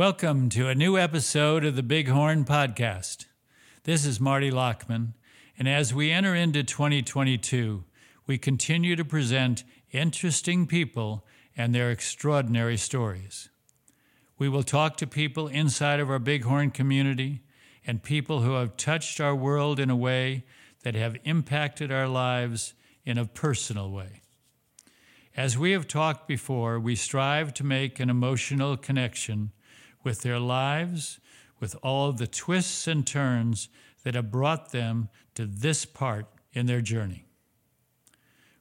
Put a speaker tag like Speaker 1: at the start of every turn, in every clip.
Speaker 1: Welcome to a new episode of the Bighorn Podcast. This is Marty Lockman, and as we enter into 2022, we continue to present interesting people and their extraordinary stories. We will talk to people inside of our Bighorn community and people who have touched our world in a way that have impacted our lives in a personal way. As we have talked before, we strive to make an emotional connection with their lives, with all of the twists and turns that have brought them to this part in their journey.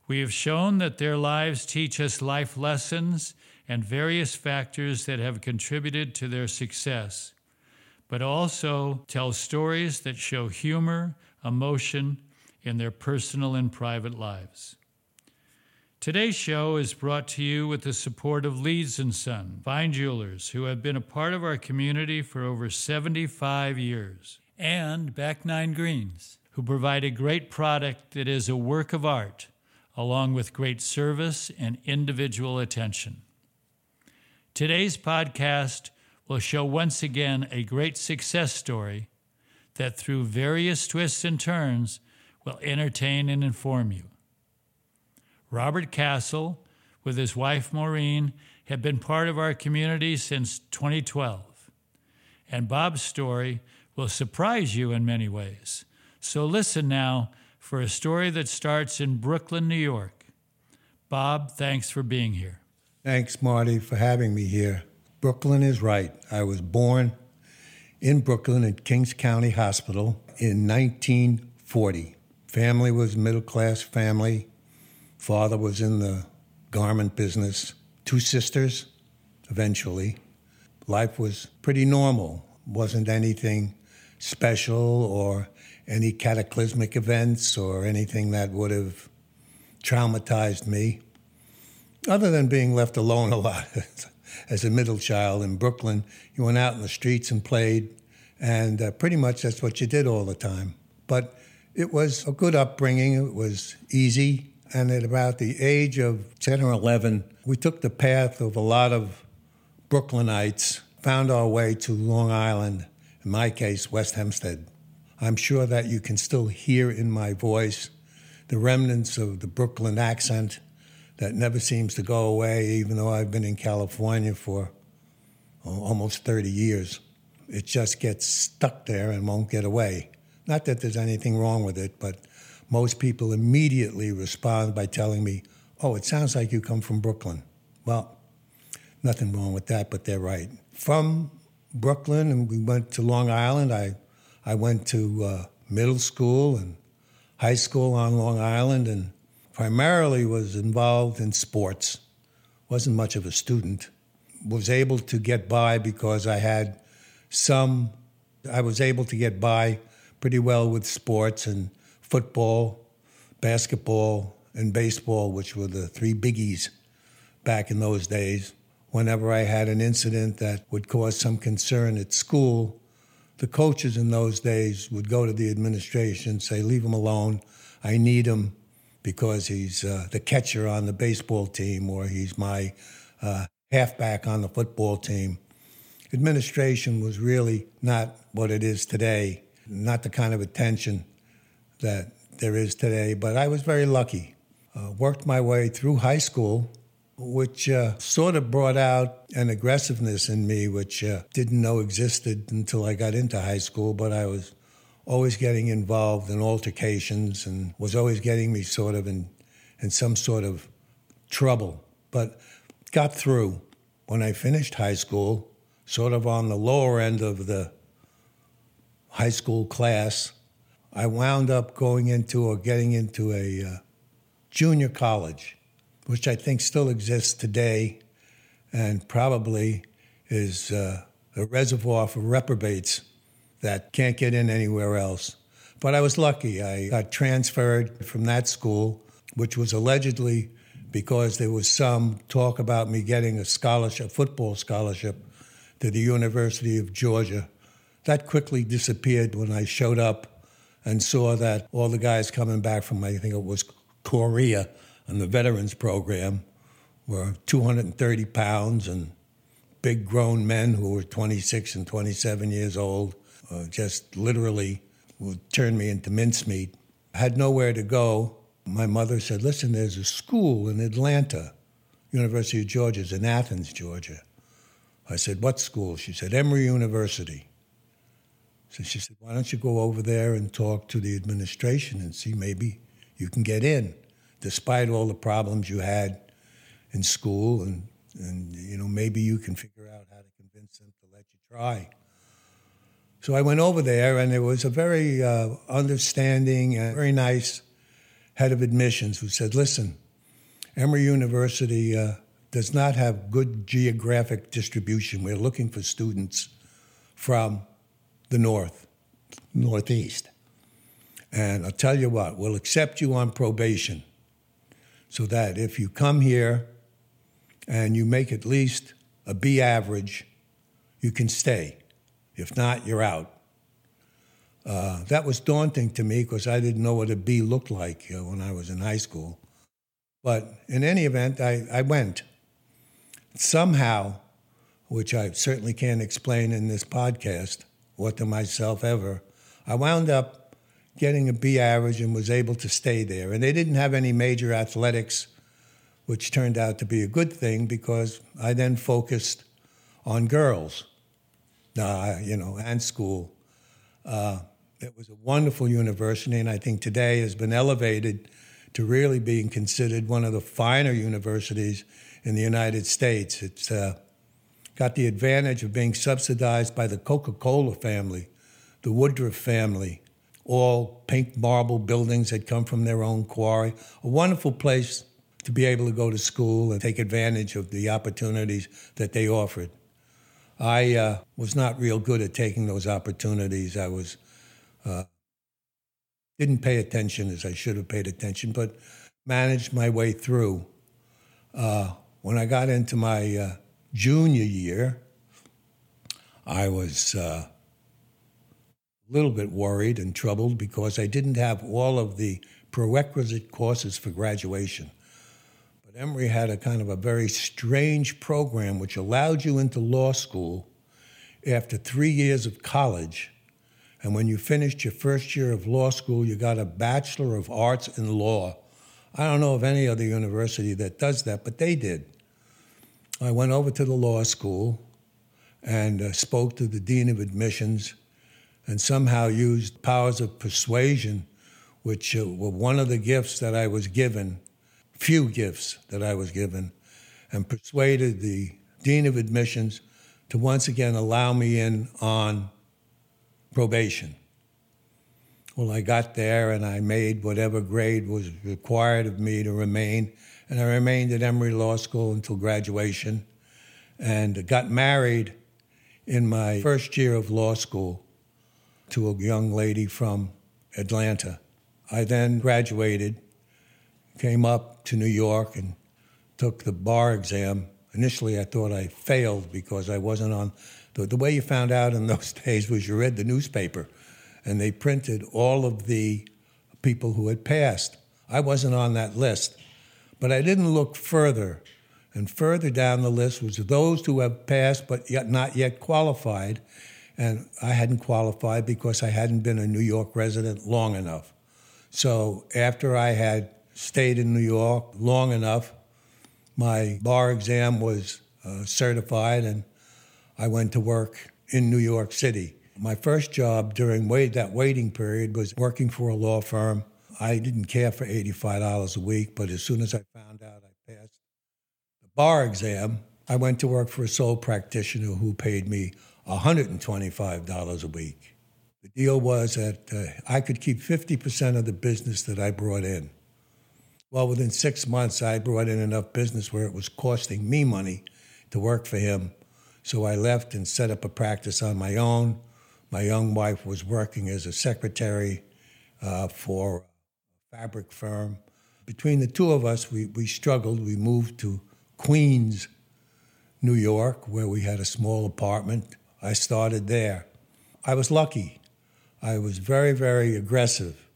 Speaker 1: We have shown that their lives teach us life lessons and various factors that have contributed to their success, but also tell stories that show humor, emotion in their personal and private lives. Today's show is brought to you with the support of Leeds and Son, fine jewelers who have been a part of our community for over 75 years, and Back Nine Greens, who provide a great product that is a work of art, along with great service and individual attention. Today's podcast will show once again a great success story that, through various twists and turns, will entertain and inform you. Robert Castle, with his wife Maureen, have been part of our community since 2012. And Bob's story will surprise you in many ways. So listen now for a story that starts in Brooklyn, New York. Bob, thanks for being here.
Speaker 2: Thanks, Marty, for having me here. Brooklyn is right. I was born in Brooklyn at Kings County Hospital in 1940. Family was middle class family. Father was in the garment business. Two sisters, eventually. Life was pretty normal. Wasn't anything special or any cataclysmic events or anything that would have traumatized me, other than being left alone a lot. As a middle child in Brooklyn, you went out in the streets and played, and uh, pretty much that's what you did all the time. But it was a good upbringing. It was easy. And at about the age of 10 or 11, we took the path of a lot of Brooklynites, found our way to Long Island, in my case, West Hempstead. I'm sure that you can still hear in my voice the remnants of the Brooklyn accent that never seems to go away, even though I've been in California for almost 30 years. It just gets stuck there and won't get away. Not that there's anything wrong with it, but most people immediately respond by telling me, Oh, it sounds like you come from Brooklyn. Well, nothing wrong with that, but they're right. From Brooklyn, and we went to Long Island. I, I went to uh, middle school and high school on Long Island and primarily was involved in sports. Wasn't much of a student. Was able to get by because I had some, I was able to get by pretty well with sports and football, basketball, and baseball, which were the three biggies back in those days. Whenever I had an incident that would cause some concern at school, the coaches in those days would go to the administration, and say, Leave him alone. I need him because he's uh, the catcher on the baseball team or he's my uh, halfback on the football team. Administration was really not what it is today, not the kind of attention that there is today, but I was very lucky. Uh, worked my way through high school, which uh, sort of brought out an aggressiveness in me, which uh, didn't know existed until I got into high school, but I was always getting involved in altercations and was always getting me sort of in, in some sort of trouble. But got through. When I finished high school, sort of on the lower end of the high school class, I wound up going into or getting into a uh, junior college, which I think still exists today and probably is uh, a reservoir for reprobates that can't get in anywhere else. But I was lucky. I got transferred from that school, which was allegedly because there was some talk about me getting a scholarship, football scholarship, to the University of Georgia. That quickly disappeared when I showed up and saw that all the guys coming back from, I think it was Korea and the veterans program, were 230 pounds and big grown men who were 26 and 27 years old, uh, just literally would turn me into mincemeat. Had nowhere to go. My mother said, Listen, there's a school in Atlanta, University of Georgia's in Athens, Georgia. I said, What school? She said, Emory University. So she said, Why don't you go over there and talk to the administration and see maybe you can get in, despite all the problems you had in school, and, and you know, maybe you can figure out how to convince them to let you try. So I went over there, and there was a very uh, understanding and very nice head of admissions who said, Listen, Emory University uh, does not have good geographic distribution. We're looking for students from the north, northeast. And I'll tell you what, we'll accept you on probation so that if you come here and you make at least a B average, you can stay. If not, you're out. Uh, that was daunting to me because I didn't know what a B looked like you know, when I was in high school. But in any event, I, I went. Somehow, which I certainly can't explain in this podcast, or to myself ever. I wound up getting a B average and was able to stay there. And they didn't have any major athletics, which turned out to be a good thing because I then focused on girls, uh, you know, and school. Uh, it was a wonderful university, and I think today has been elevated to really being considered one of the finer universities in the United States. It's uh, got the advantage of being subsidized by the Coca Cola family, the Woodruff family, all pink marble buildings that come from their own quarry. A wonderful place to be able to go to school and take advantage of the opportunities that they offered. I uh, was not real good at taking those opportunities. I was uh, didn't pay attention as I should have paid attention, but managed my way through. Uh, when I got into my uh, junior year, I was uh, a little bit worried and troubled because I didn't have all of the prerequisite courses for graduation. But Emory had a kind of a very strange program which allowed you into law school after three years of college. And when you finished your first year of law school, you got a Bachelor of Arts in Law. I don't know of any other university that does that, but they did. I went over to the law school and uh, spoke to the dean of admissions and somehow used powers of persuasion, which uh, were one of the gifts that I was given, few gifts that I was given, and persuaded the dean of admissions to once again allow me in on probation. Well, I got there and I made whatever grade was required of me to remain and I remained at Emory Law School until graduation and got married in my first year of law school to a young lady from Atlanta. I then graduated, came up to New York, and took the bar exam. Initially, I thought I failed because I wasn't on. The, the way you found out in those days was you read the newspaper, and they printed all of the people who had passed. I wasn't on that list. But I didn't look further. And further down the list was those who have passed but yet not yet qualified. And I hadn't qualified because I hadn't been a New York resident long enough. So after I had stayed in New York long enough, my bar exam was uh, certified and I went to work in New York City. My first job during wait, that waiting period was working for a law firm I didn't care for $85 a week, but as soon as I found out I passed the bar exam, I went to work for a sole practitioner who paid me $125 a week. The deal was that uh, I could keep 50% of the business that I brought in. Well, within six months, I brought in enough business where it was costing me money to work for him. So I left and set up a practice on my own. My young wife was working as a secretary uh, for fabric firm. Between the two of us, we, we struggled. We moved to Queens, New York, where we had a small apartment. I started there. I was lucky. I was very, very aggressive.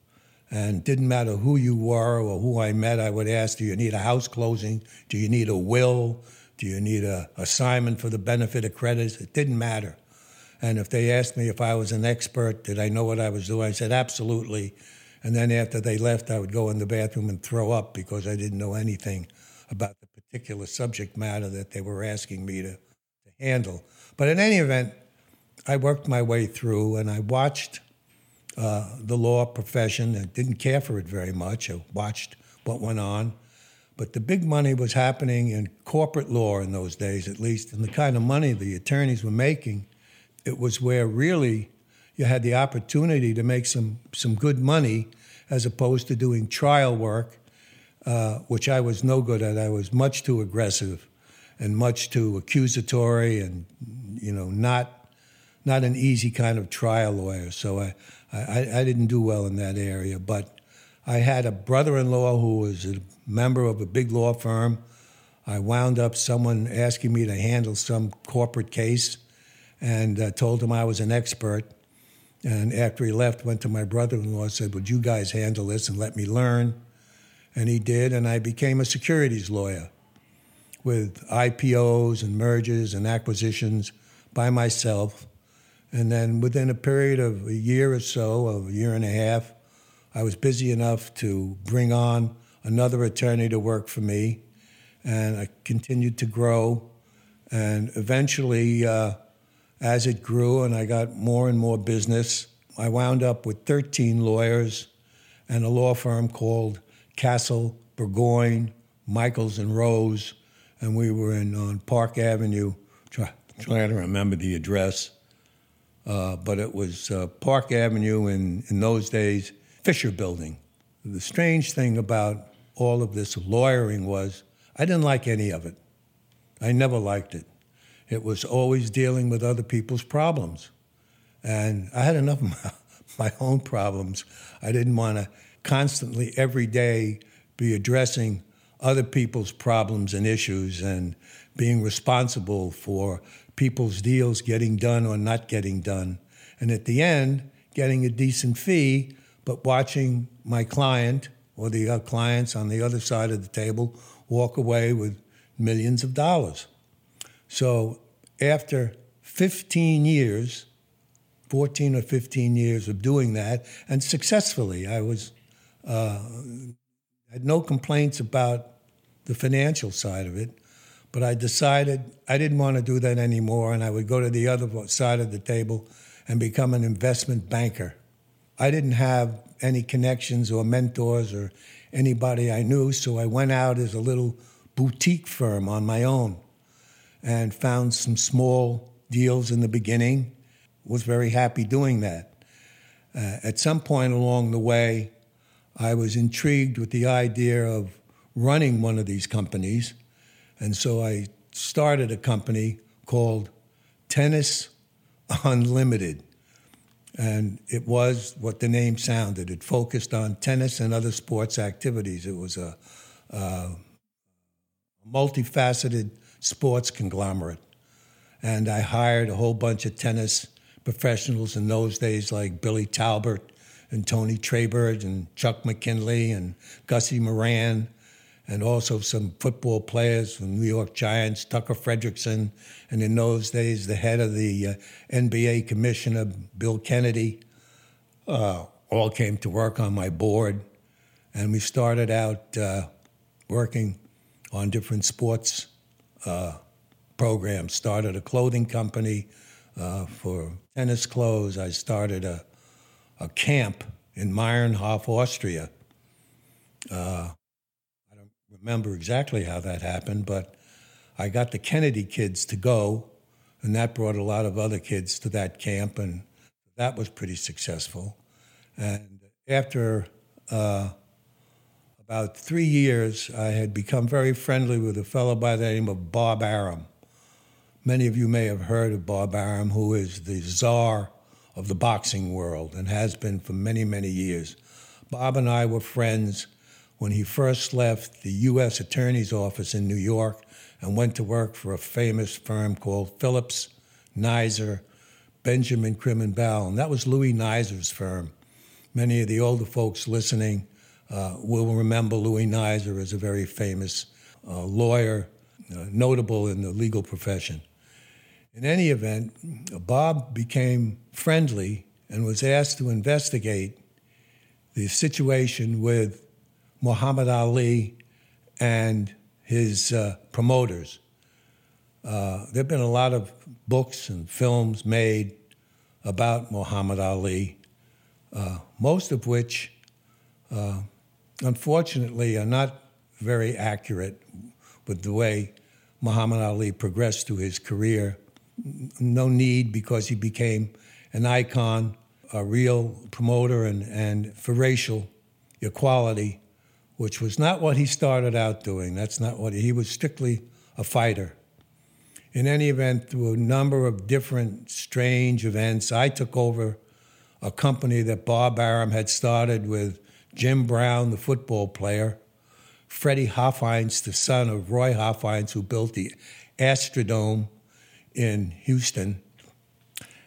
Speaker 2: And didn't matter who you were or who I met, I would ask, Do you need a house closing? Do you need a will? Do you need a assignment for the benefit of creditors? It didn't matter. And if they asked me if I was an expert, did I know what I was doing? I said, absolutely. And then after they left, I would go in the bathroom and throw up because I didn't know anything about the particular subject matter that they were asking me to, to handle. But in any event, I worked my way through and I watched uh, the law profession and didn't care for it very much. I watched what went on. But the big money was happening in corporate law in those days, at least, and the kind of money the attorneys were making, it was where really you had the opportunity to make some, some good money as opposed to doing trial work, uh, which I was no good at. I was much too aggressive and much too accusatory and, you know, not not an easy kind of trial lawyer. So I, I, I didn't do well in that area. But I had a brother in law who was a member of a big law firm. I wound up someone asking me to handle some corporate case and uh, told him I was an expert. And after he left, went to my brother-in-law and said, "Would you guys handle this and let me learn?" And he did, and I became a securities lawyer with IPOs and mergers and acquisitions by myself. And then within a period of a year or so, of a year and a half, I was busy enough to bring on another attorney to work for me. And I continued to grow. And eventually, uh, as it grew and I got more and more business, I wound up with 13 lawyers and a law firm called Castle, Burgoyne, Michaels, and Rose. And we were in on Park Avenue, try, trying to remember the address. Uh, but it was uh, Park Avenue in, in those days, Fisher Building. The strange thing about all of this lawyering was I didn't like any of it. I never liked it. It was always dealing with other people's problems. And I had enough of my, my own problems. I didn't want to constantly, every day, be addressing other people's problems and issues and being responsible for people's deals getting done or not getting done. And at the end, getting a decent fee, but watching my client or the uh, clients on the other side of the table walk away with millions of dollars. So after 15 years, 14 or 15 years of doing that, and successfully, I was uh, had no complaints about the financial side of it. But I decided I didn't want to do that anymore, and I would go to the other side of the table and become an investment banker. I didn't have any connections or mentors or anybody I knew, so I went out as a little boutique firm on my own and found some small deals in the beginning. Was very happy doing that. Uh, at some point along the way, I was intrigued with the idea of running one of these companies and so I started a company called Tennis Unlimited. And it was what the name sounded. It focused on tennis and other sports activities. It was a, a multifaceted sports conglomerate. And I hired a whole bunch of tennis professionals in those days, like Billy Talbert and Tony Trabert and Chuck McKinley and Gussie Moran and also some football players from New York Giants, Tucker Frederickson, and in those days, the head of the uh, NBA commissioner, Bill Kennedy, uh, all came to work on my board. And we started out uh, working on different sports uh, programs. Started a clothing company uh, for tennis clothes. I started a, a camp in Meyernhof, Austria. Uh, I don't remember exactly how that happened, but I got the Kennedy kids to go, and that brought a lot of other kids to that camp, and that was pretty successful. And after uh, about three years, I had become very friendly with a fellow by the name of Bob Arum. Many of you may have heard of Bob Arum, who is the czar of the boxing world and has been for many, many years. Bob and I were friends when he first left the U.S. Attorney's Office in New York and went to work for a famous firm called Phillips, Nizer, Benjamin Crinn Bell. And that was Louis Nizer's firm. Many of the older folks listening uh, will remember Louis Nizer as a very famous uh, lawyer, uh, notable in the legal profession. In any event, Bob became friendly and was asked to investigate the situation with Muhammad Ali and his uh, promoters. Uh, there have been a lot of books and films made about Muhammad Ali, uh, most of which, unfortunately, are not very accurate with the way Muhammad Ali progressed through his career. No need because he became an icon, a real promoter, and, and for racial equality, which was not what he started out doing. That's not what he, was strictly a fighter. In any event, through a number of different strange events, I took over a company that Bob Arum had started with Jim Brown, the football player, Freddie Hofheinz, the son of Roy Hofheinz, who built the Astrodome in Houston,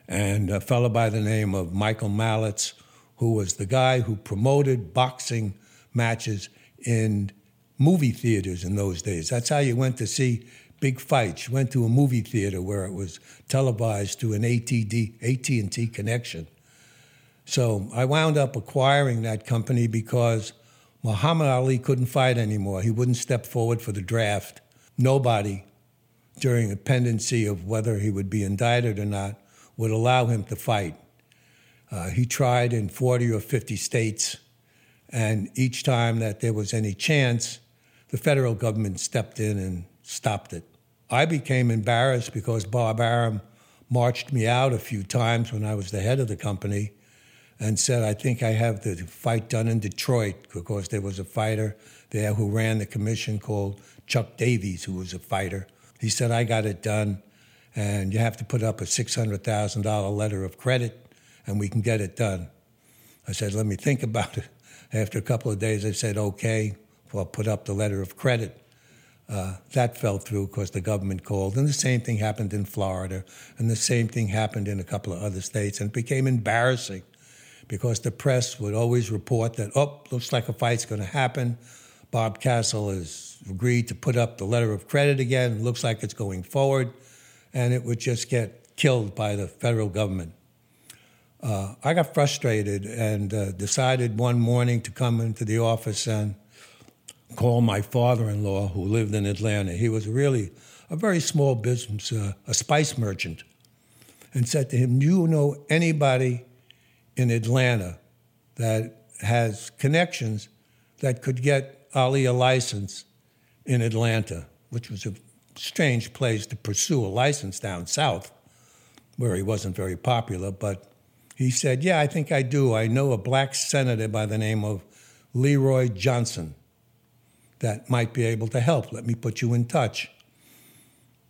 Speaker 2: and a fellow by the name of Michael Malitz, who was the guy who promoted boxing matches in movie theaters in those days. That's how you went to see big fights. You went to a movie theater where it was televised through an AT&T connection. So I wound up acquiring that company because Muhammad Ali couldn't fight anymore. He wouldn't step forward for the draft. Nobody, during the pendency of whether he would be indicted or not, would allow him to fight. Uh, he tried in 40 or 50 states, and each time that there was any chance, the federal government stepped in and stopped it. I became embarrassed because Bob Arum marched me out a few times when I was the head of the company and said, I think I have the fight done in Detroit because there was a fighter there who ran the commission called Chuck Davey, who was a fighter. He said, I got it done, and you have to put up a $600,000 letter of credit, and we can get it done. I said, let me think about it. After a couple of days, I said, okay, well, put up the letter of credit. Uh, that fell through because the government called. And the same thing happened in Florida, and the same thing happened in a couple of other states. And it became embarrassing because the press would always report that, oh, looks like a fight's going to happen. Bob Castle has agreed to put up the letter of credit again. Looks like it's going forward. And it would just get killed by the federal government. Uh, I got frustrated and uh, decided one morning to come into the office and call my father-in-law, who lived in Atlanta. He was really a very small business, uh, a spice merchant, and said to him, "Do you know anybody in Atlanta that has connections that could get Ali a license in Atlanta?" Which was a strange place to pursue a license down south, where he wasn't very popular. But he said, "Yeah, I think I do. I know a black senator by the name of Leroy Johnson." that might be able to help. Let me put you in touch.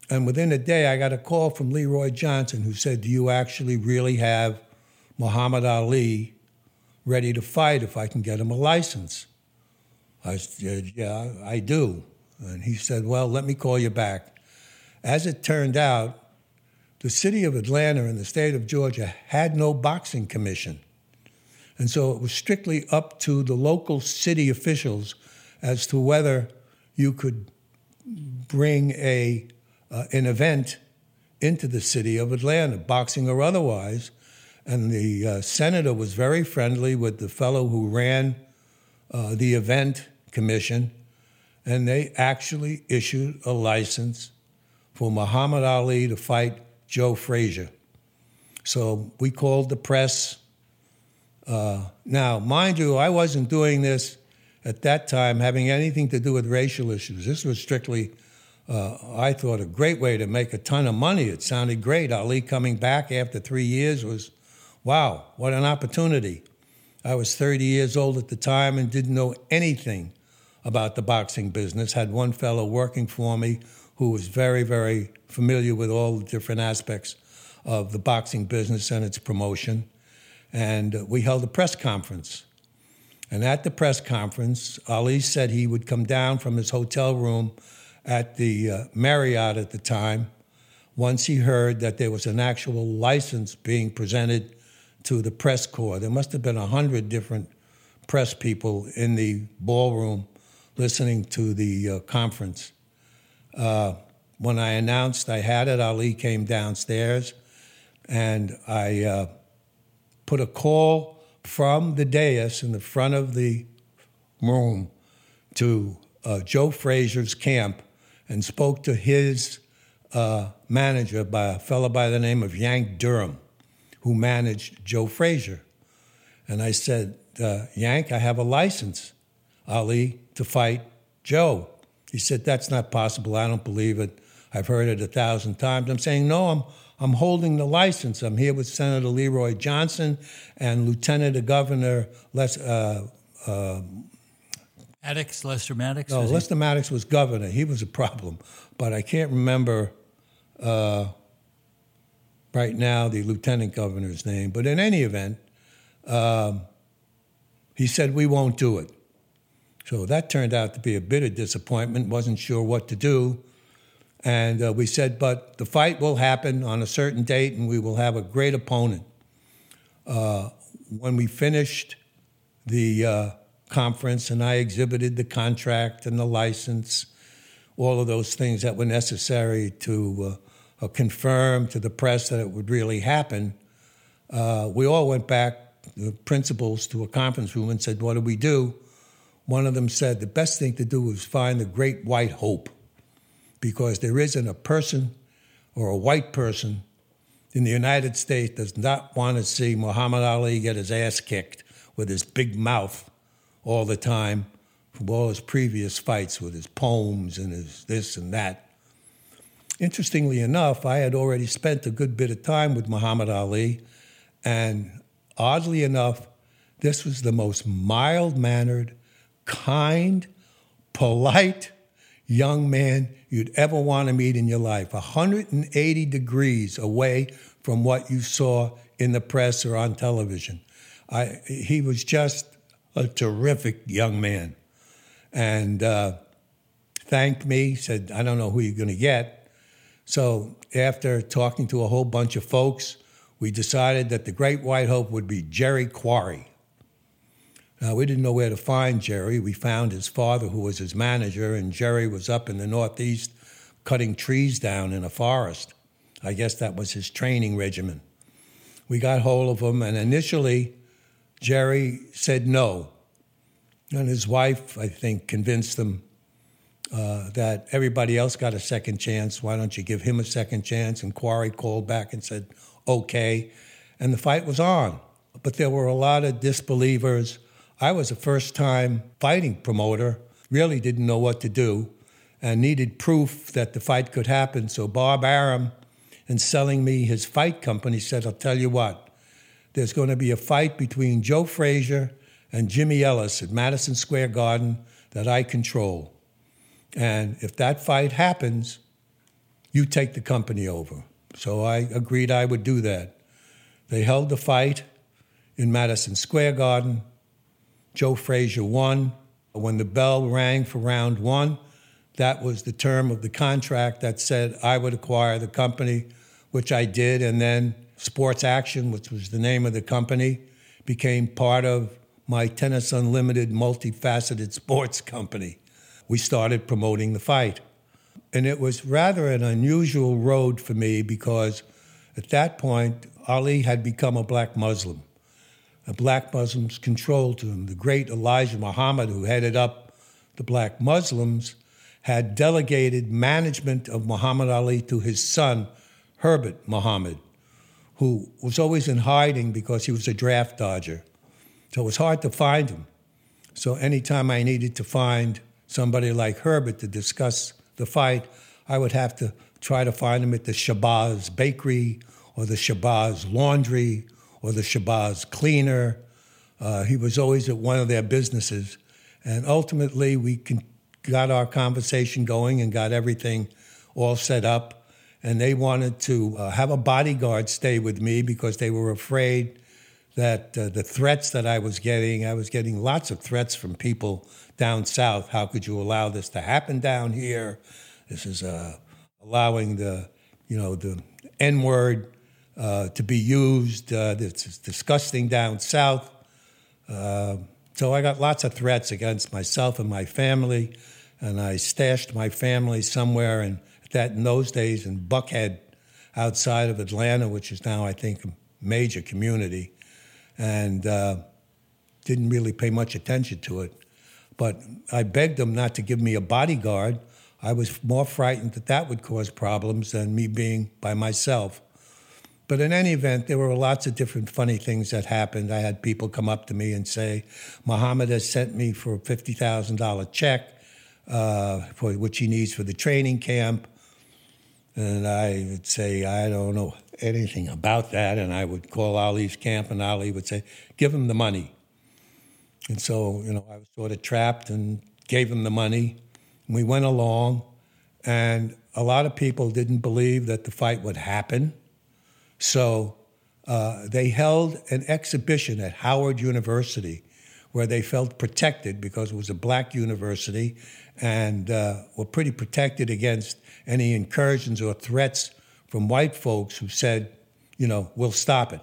Speaker 2: And within a day, I got a call from Leroy Johnson who said, Do you actually really have Muhammad Ali ready to fight if I can get him a license? I said, Yeah, I do. And he said, Well, let me call you back. As it turned out, the city of Atlanta and the state of Georgia had no boxing commission. And so it was strictly up to the local city officials as to whether you could bring a uh, an event into the city of Atlanta, boxing or otherwise. And the uh, senator was very friendly with the fellow who ran uh, the event commission, and they actually issued a license for Muhammad Ali to fight Joe Frazier. So we called the press. Uh, now, mind you, I wasn't doing this at that time having anything to do with racial issues. This was strictly, uh, I thought, a great way to make a ton of money. It sounded great. Ali coming back after three years was, wow, what an opportunity. I was 30 years old at the time and didn't know anything about the boxing business. Had one fellow working for me who was very, very familiar with all the different aspects of the boxing business and its promotion. And uh, we held a press conference and at the press conference, Ali said he would come down from his hotel room at the uh, Marriott at the time once he heard that there was an actual license being presented to the press corps. There must have been a hundred different press people in the ballroom listening to the uh, conference. Uh, when I announced I had it, Ali came downstairs and I uh, put a call from the dais in the front of the room to uh, Joe Frazier's camp and spoke to his uh, manager by a fellow by the name of Yank Durham, who managed Joe Frazier. And I said, uh, Yank, I have a license, Ali, to fight Joe. He said, That's not possible. I don't believe it. I've heard it a thousand times. I'm saying, No, I'm, I'm holding the license. I'm here with Senator Leroy Johnson and Lieutenant Governor Les, uh, uh,
Speaker 1: Maddox, Lester Maddox?
Speaker 2: No, Lester he? Maddox was governor. He was a problem. But I can't remember uh, right now the lieutenant governor's name. But in any event, um, he said, We won't do it. So that turned out to be a bit of disappointment, wasn't sure what to do. And uh, we said, But the fight will happen on a certain date and we will have a great opponent. Uh, when we finished the uh, conference and I exhibited the contract and the license, all of those things that were necessary to uh, confirm to the press that it would really happen, uh, we all went back the principals to a conference room and said, What do we do? One of them said, The best thing to do is find the great white hope because there isn't a person or a white person in the United States does not want to see Muhammad Ali get his ass kicked with his big mouth all the time from all his previous fights with his poems and his this and that. Interestingly enough, I had already spent a good bit of time with Muhammad Ali, and oddly enough, this was the most mild mannered, kind, polite young man you'd ever want to meet in your life, 180 degrees away from what you saw in the press or on television. I, he was just a terrific young man. And uh, thanked me, said, I don't know who you're going to get. So after talking to a whole bunch of folks, we decided that the great white hope would be Jerry Quarry. Now, we didn't know where to find Jerry. We found his father, who was his manager, and Jerry was up in the Northeast cutting trees down in a forest. I guess that was his training regimen. We got hold of him, and initially, Jerry said no. And his wife, I think, convinced him uh, that everybody else got a second chance. Why don't you give him a second chance? And Quarry called back and said, okay. And the fight was on. But there were a lot of disbelievers. I was a first time fighting promoter, really didn't know what to do, and needed proof that the fight could happen. So Bob Arum, in selling me his fight company, said, I'll tell you what, there's going to be a fight between Joe Frazier and Jimmy Ellis at Madison Square Garden that I control. And if that fight happens, you take the company over. So I agreed I would do that. They held the fight in Madison Square Garden. Joe Frazier won. When the bell rang for round one, that was the term of the contract that said I would acquire the company, which I did. And then Sports Action, which was the name of the company, became part of my Tennis Unlimited multifaceted sports company. We started promoting the fight. And it was rather an unusual road for me because at that point, Ali had become a black Muslim. The black Muslims controlled to him. The great Elijah Muhammad, who headed up the black Muslims, had delegated management of Muhammad Ali to his son, Herbert Muhammad, who was always in hiding because he was a draft dodger. So it was hard to find him. So anytime I needed to find somebody like Herbert to discuss the fight, I would have to try to find him at the Shabazz Bakery or the Shabazz Laundry or the Shabazz Cleaner. Uh, he was always at one of their businesses. And ultimately, we con- got our conversation going and got everything all set up. And they wanted to uh, have a bodyguard stay with me because they were afraid that uh, the threats that I was getting, I was getting lots of threats from people down south. How could you allow this to happen down here? This is uh, allowing the, you know, the N word uh, to be used. Uh, it's disgusting down south. Uh, so I got lots of threats against myself and my family. and I stashed my family somewhere in that in those days in Buckhead, outside of Atlanta, which is now I think a major community, and uh, didn't really pay much attention to it. But I begged them not to give me a bodyguard. I was more frightened that that would cause problems than me being by myself. But in any event, there were lots of different funny things that happened. I had people come up to me and say, Muhammad has sent me for a $50,000 check, uh, for which he needs for the training camp. And I would say, I don't know anything about that. And I would call Ali's camp, and Ali would say, give him the money. And so, you know, I was sort of trapped and gave him the money. We went along, and a lot of people didn't believe that the fight would happen. So uh, they held an exhibition at Howard University where they felt protected because it was a black university and uh, were pretty protected against any incursions or threats from white folks who said, you know, we'll stop it.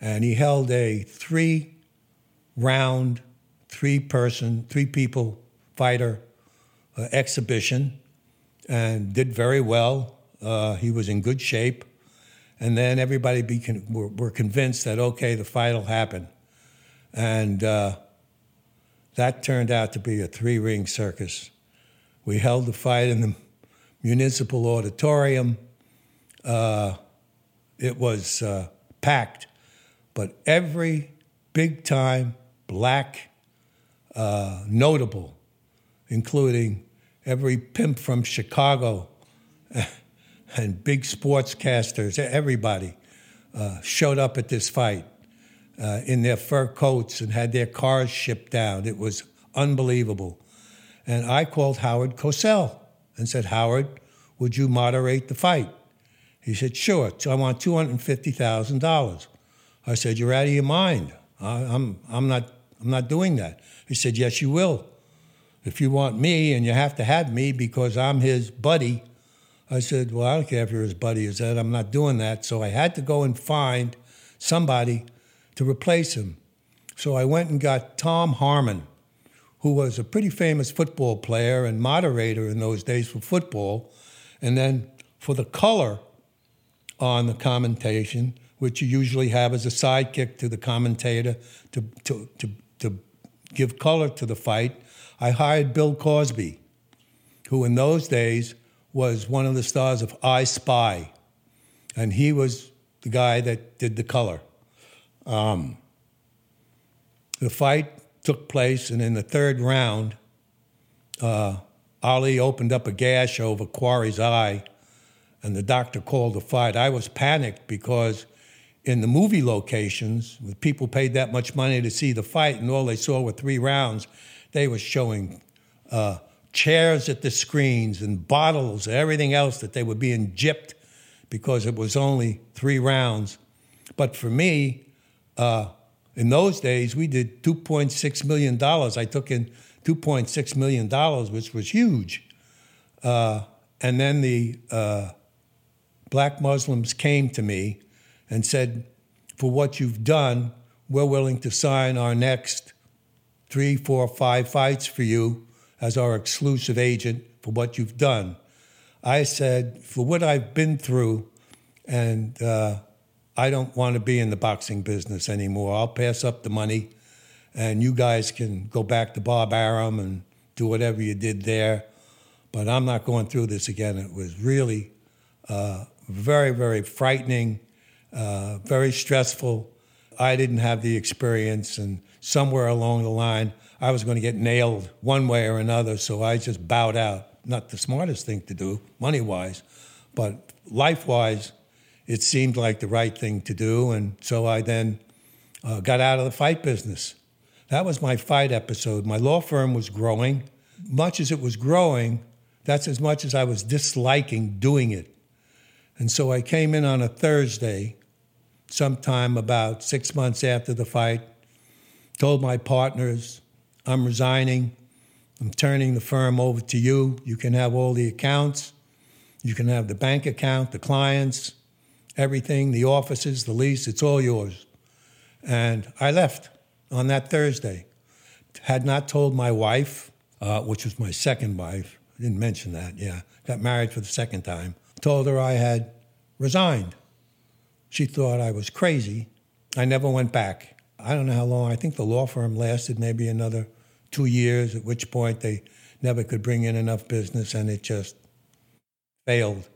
Speaker 2: And he held a three round, three person, three people fighter uh, exhibition and did very well. Uh, he was in good shape. And then everybody be were, were, convinced that, okay, the fight will happen. And uh, that turned out to be a three ring circus. We held the fight in the municipal auditorium. Uh, it was uh, packed, but every big time black uh, notable, including every pimp from Chicago and big sportscasters, everybody uh, showed up at this fight uh, in their fur coats and had their cars shipped down. It was unbelievable. And I called Howard Cosell and said, Howard, would you moderate the fight? He said, sure. I want $250,000. I said, you're out of your mind. I, I'm, I'm, not, I'm not doing that. He said, yes, you will. If you want me and you have to have me because I'm his buddy, I said, well, I don't care if you're his buddy. He said, I'm not doing that. So I had to go and find somebody to replace him. So I went and got Tom Harmon, who was a pretty famous football player and moderator in those days for football. And then for the color on the commentation, which you usually have as a sidekick to the commentator to, to, to, to give color to the fight, I hired Bill Cosby, who in those days was one of the stars of I Spy. And he was the guy that did the color. Um, the fight took place, and in the third round, uh, Ali opened up a gash over Quarry's eye, and the doctor called the fight. I was panicked because in the movie locations, with people paid that much money to see the fight, and all they saw were three rounds, they were showing uh, chairs at the screens and bottles, and everything else that they were being gypped because it was only three rounds. But for me, uh, in those days, we did $2.6 million. I took in $2.6 million, which was huge. Uh, and then the uh, black Muslims came to me and said, For what you've done, we're willing to sign our next three, four, five fights for you as our exclusive agent for what you've done. I said, For what I've been through, and uh, I don't want to be in the boxing business anymore. I'll pass up the money and you guys can go back to Bob Arum and do whatever you did there. But I'm not going through this again. It was really uh, very, very frightening, uh, very stressful. I didn't have the experience, and somewhere along the line, I was going to get nailed one way or another. So I just bowed out. Not the smartest thing to do, money wise, but life wise, it seemed like the right thing to do. And so I then uh, got out of the fight business. That was my fight episode. My law firm was growing. Much as it was growing, that's as much as I was disliking doing it. And so I came in on a Thursday, sometime about six months after the fight, told my partners, I'm resigning. I'm turning the firm over to you. You can have all the accounts. You can have the bank account, the clients, everything, the offices, the lease, it's all yours. And I left on that Thursday. Had not told my wife uh, which was my second wife. I didn't mention that, yeah. Got married for the second time. Told her I had resigned. She thought I was crazy. I never went back. I don't know how long. I think the law firm lasted maybe another two years, at which point they never could bring in enough business and it just failed.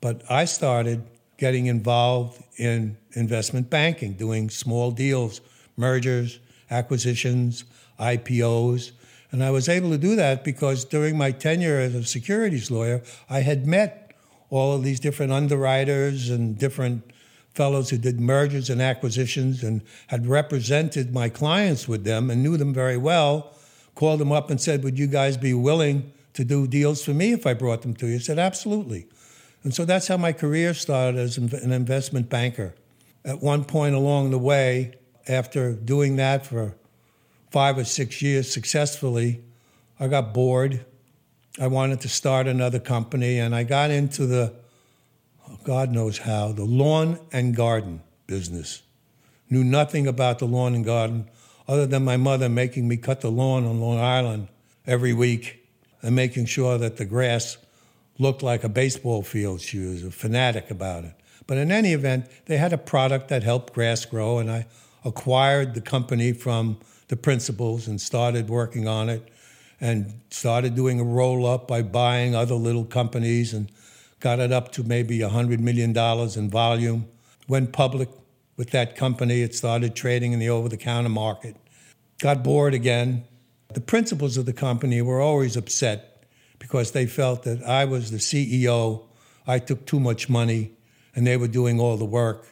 Speaker 2: But I started getting involved in investment banking, doing small deals, mergers, acquisitions, IPOs. And I was able to do that because during my tenure as a securities lawyer, I had met all of these different underwriters and different fellows who did mergers and acquisitions and had represented my clients with them and knew them very well, called them up and said, Would you guys be willing to do deals for me if I brought them to you? I said, Absolutely. And so that's how my career started as an investment banker. At one point along the way, after doing that for five or six years successfully, I got bored. I wanted to start another company, and I got into the God knows how, the lawn and garden business. Knew nothing about the lawn and garden other than my mother making me cut the lawn on Long Island every week and making sure that the grass looked like a baseball field. She was a fanatic about it. But in any event, they had a product that helped grass grow, and I acquired the company from the principals and started working on it and started doing a roll up by buying other little companies and got it up to maybe $100 million in volume. Went public with that company. It started trading in the over the counter market. Got bored again. The principals of the company were always upset because they felt that I was the CEO. I took too much money and they were doing all the work.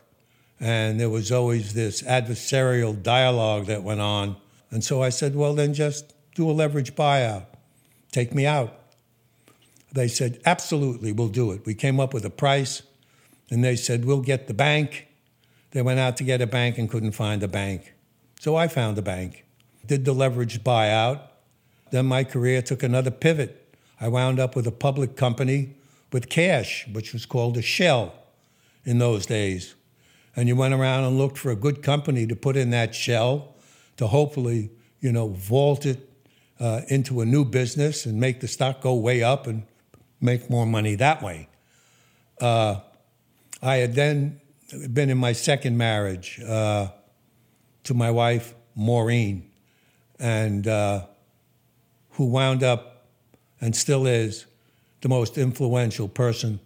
Speaker 2: And there was always this adversarial dialogue that went on. And so I said, well, then just do a leverage buyout. Take me out. They said, absolutely, we'll do it. We came up with a price, and they said, we'll get the bank. They went out to get a bank and couldn't find a bank. So I found a bank, did the leveraged buyout. Then my career took another pivot. I wound up with a public company with cash, which was called a shell in those days. And you went around and looked for a good company to put in that shell to hopefully, you know, vault it uh, into a new business and make the stock go way up and make more money that way. Uh, I had then been in my second marriage uh, to my wife, Maureen, and uh, who wound up and still is the most influential person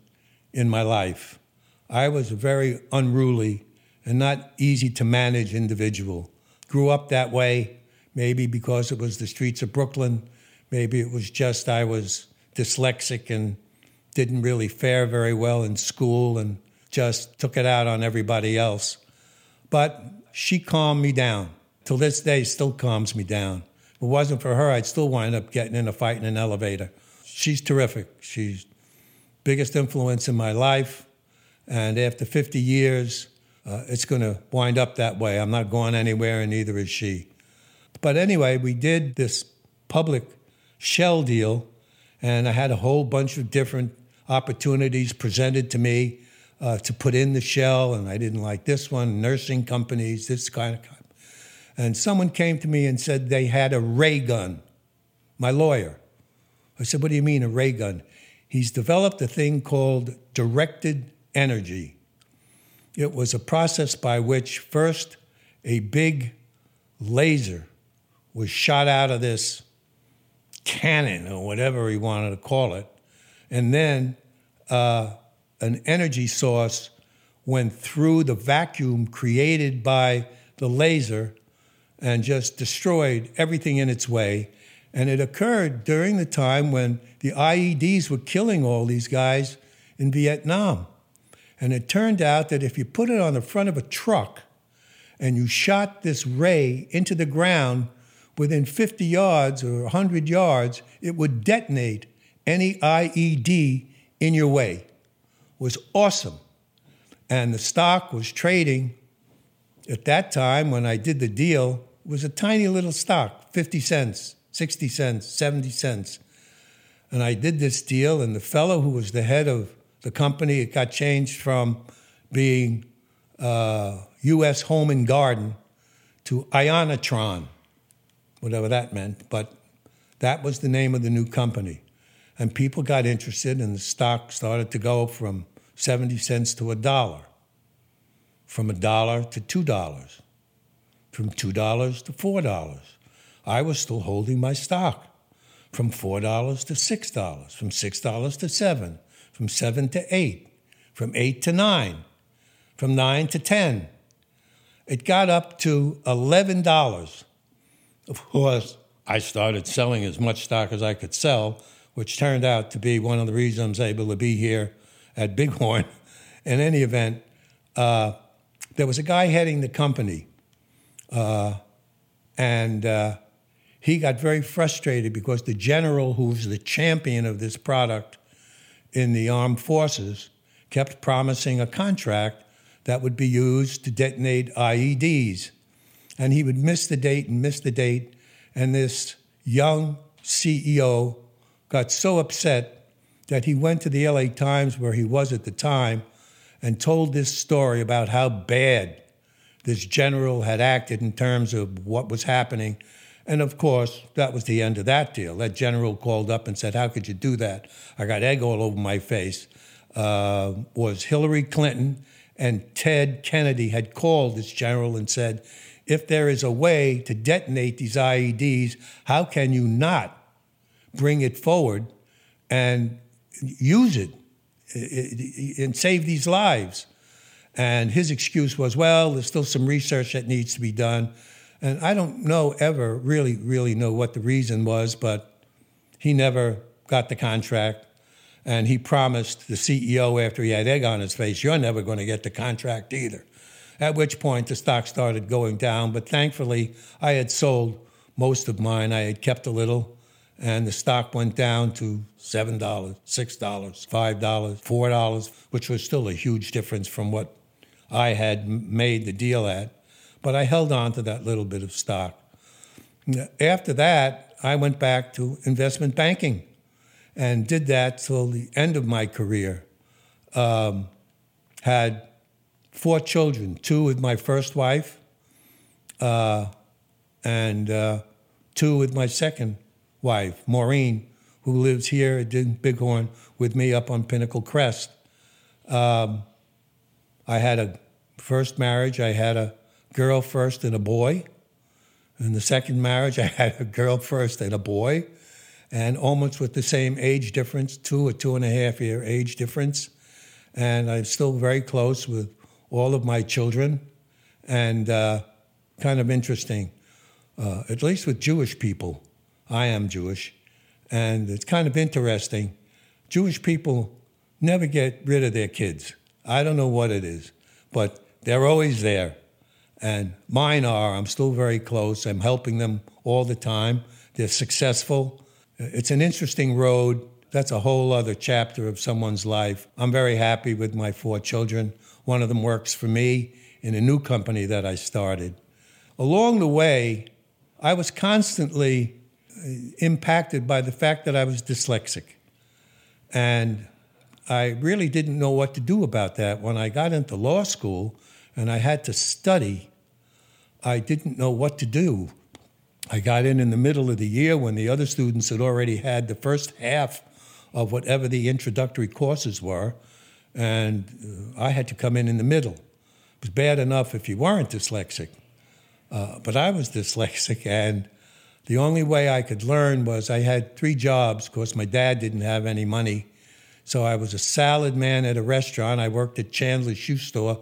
Speaker 2: in my life. I was a very unruly and not easy to manage individual. Grew up that way, maybe because it was the streets of Brooklyn, maybe it was just I was dyslexic and didn't really fare very well in school and just took it out on everybody else. But she calmed me down. Till this day, still calms me down. If it wasn't for her, I'd still wind up getting in a fight in an elevator. She's terrific. She's biggest influence in my life. And after 50 years, uh, it's going to wind up that way. I'm not going anywhere, and neither is she. But anyway, we did this public shell deal and I had a whole bunch of different opportunities presented to me uh, to put in the shell, and I didn't like this one, nursing companies, this kind of. And someone came to me and said they had a ray gun, my lawyer. I said, What do you mean, a ray gun? He's developed a thing called directed energy. It was a process by which first a big laser was shot out of this cannon or whatever he wanted to call it. And then uh, an energy source went through the vacuum created by the laser and just destroyed everything in its way. And it occurred during the time when the IEDs were killing all these guys in Vietnam. And it turned out that if you put it on the front of a truck and you shot this ray into the ground, within 50 yards or 100 yards, it would detonate any IED in your way. It was awesome. And the stock was trading at that time when I did the deal was a tiny little stock, 50 cents, 60 cents, 70 cents. And I did this deal, and the fellow who was the head of the company, it got changed from being uh, U.S. Home and Garden to Ionatron whatever that meant. But That was the name of the new company. And people got interested, and the stock started to go from 70 cents to a dollar, from a dollar to $2, from $2 to $4. I was still holding my stock from $4 to $6, from $6 to 7 from 7 to 8, from 8 to 9, from 9 to 10. It got up to $11. Of course, I started selling as much stock as I could sell, which turned out to be one of the reasons I was able to be here at Bighorn. In any event, uh, there was a guy heading the company, uh, and uh, he got very frustrated because the general who was the champion of this product in the armed forces kept promising a contract that would be used to detonate IEDs. And he would miss the date and miss the date. And this young CEO got so upset that he went to the LA Times, where he was at the time, and told this story about how bad this general had acted in terms of what was happening and of course, that was the end of that deal. That general called up and said, How could you do that? I got egg all over my face. Uh, was Hillary Clinton and Ted Kennedy had called this general and said, If there is a way to detonate these IEDs, how can you not bring it forward and use it and save these lives? And his excuse was, Well, there's still some research that needs to be done. And I don't know ever really, really know what the reason was, but he never got the contract. And he promised the CEO after he had egg on his face, You're never going to get the contract either. At which point the stock started going down. But thankfully, I had sold most of mine. I had kept a little, and the stock went down to $7, $6, $5, $4, which was still a huge difference from what I had made the deal at but I held on to that little bit of stock. After that, I went back to investment banking and did that till the end of my career. Um, had four children, two with my first wife, uh, and uh, two with my second wife, Maureen, who lives here at Bighorn with me up on Pinnacle Crest. Um, I had a first marriage, I had a girl first and a boy. In the second marriage, I had a girl first and a boy, and almost with the same age difference, two or two and a half year age difference. And I'm still very close with all of my children, and uh, kind of interesting, uh, at least with Jewish people. I am Jewish, and it's kind of interesting. Jewish people never get rid of their kids. I don't know what it is, but they're always there. And mine are, I'm still very close. I'm helping them all the time. They're successful. It's an interesting road. That's a whole other chapter of someone's life. I'm very happy with my four children. One of them works for me in a new company that I started. Along the way, I was constantly uh, impacted by the fact that I was dyslexic. And I really didn't know what to do about that. When I got into law school and I had to study I didn't know what to do. I got in in the middle of the year when the other students had already had the first half of whatever the introductory courses were, and uh, I had to come in in the middle. It was bad enough if you weren't dyslexic, uh, but I was dyslexic, and the only way I could learn was I had three jobs because my dad didn't have any money. So I was a salad man at a restaurant. I worked at Chandler's shoe store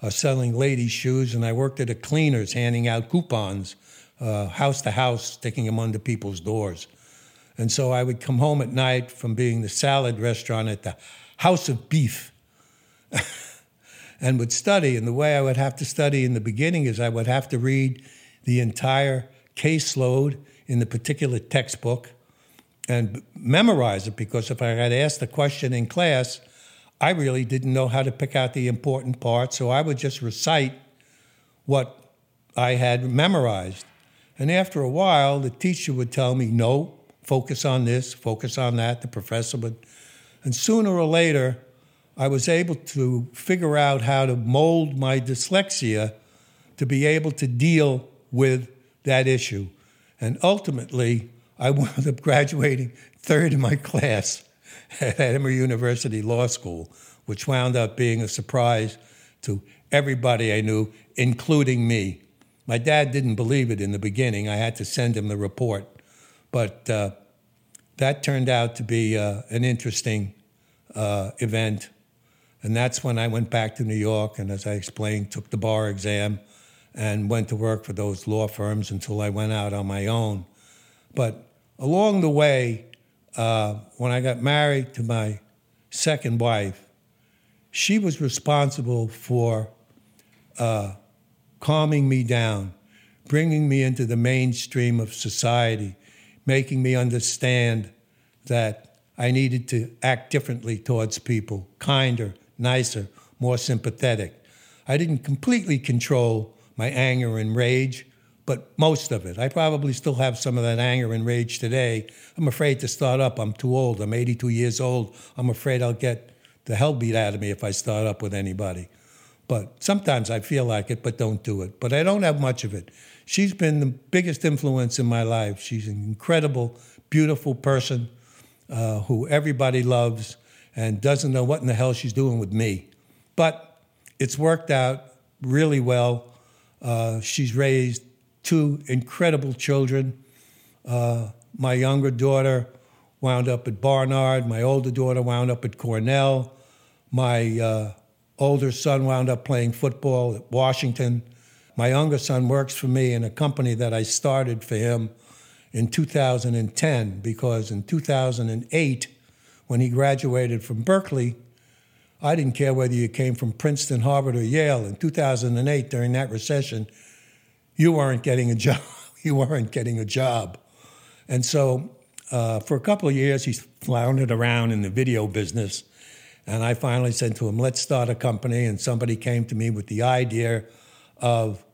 Speaker 2: uh, selling ladies' shoes, and I worked at a cleaner's handing out coupons, uh, house to house, sticking them under people's doors. And so I would come home at night from being the salad restaurant at the House of Beef and would study. And the way I would have to study in the beginning is I would have to read the entire caseload in the particular textbook and memorize it because if I had asked a question in class, I really didn't know how to pick out the important parts, so I would just recite what I had memorized. And after a while, the teacher would tell me, no, focus on this, focus on that. The professor would. And sooner or later, I was able to figure out how to mold my dyslexia to be able to deal with that issue. And ultimately, I wound up graduating third in my class at Emory University Law School, which wound up being a surprise to everybody I knew, including me. My dad didn't believe it in the beginning. I had to send him the report. But uh, that turned out to be uh, an interesting uh, event. And that's when I went back to New York and, as I explained, took the bar exam and went to work for those law firms until I went out on my own. But along the way, uh, when I got married to my second wife, she was responsible for uh, calming me down, bringing me into the mainstream of society, making me understand that I needed to act differently towards people, kinder, nicer, more sympathetic. I didn't completely control my anger and rage, but most of it. I probably still have some of that anger and rage today. I'm afraid to start up. I'm too old. I'm 82 years old. I'm afraid I'll get the hell beat out of me if I start up with anybody. But sometimes I feel like it, but don't do it. But I don't have much of it. She's been the biggest influence in my life. She's an incredible, beautiful person uh, who everybody loves and doesn't know what in the hell she's doing with me. But it's worked out really well. Uh, she's raised two incredible children. Uh, my younger daughter wound up at Barnard. My older daughter wound up at Cornell. My uh, older son wound up playing football at Washington. My younger son works for me in a company that I started for him in 2010 because in 2008, when he graduated from Berkeley, I didn't care whether you came from Princeton, Harvard, or Yale. In 2008, during that recession, you weren't getting a job. you weren't getting a job. And so uh, for a couple of years, he floundered around in the video business. And I finally said to him, let's start a company. And somebody came to me with the idea of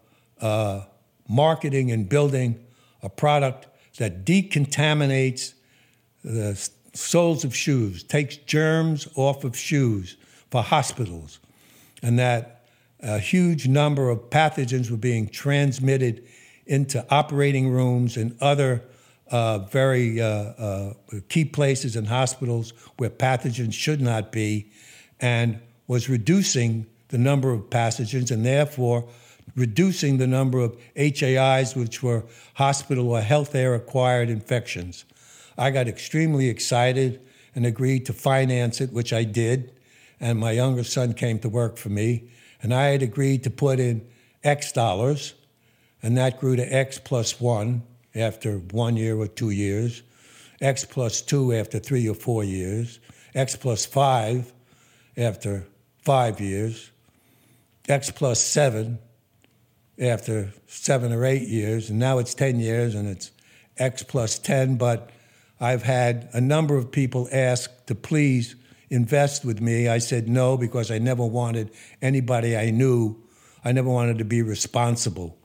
Speaker 2: uh, marketing and building a product that decontaminates the soles of shoes, takes germs off of shoes for hospitals, and that a huge number of pathogens were being transmitted into operating rooms and other uh, very uh, uh, key places in hospitals where pathogens should not be, and was reducing the number of pathogens and therefore reducing the number of HAIs, which were hospital or health air acquired infections. I got extremely excited and agreed to finance it, which I did. And my younger son came to work for me. And I had agreed to put in X dollars, and that grew to X plus one after one year or two years, X plus two after three or four years, X plus five after five years, X plus seven after seven or eight years, and now it's 10 years and it's X plus 10. But I've had a number of people ask to please invest with me. I said no because I never wanted anybody I knew, I never wanted to be responsible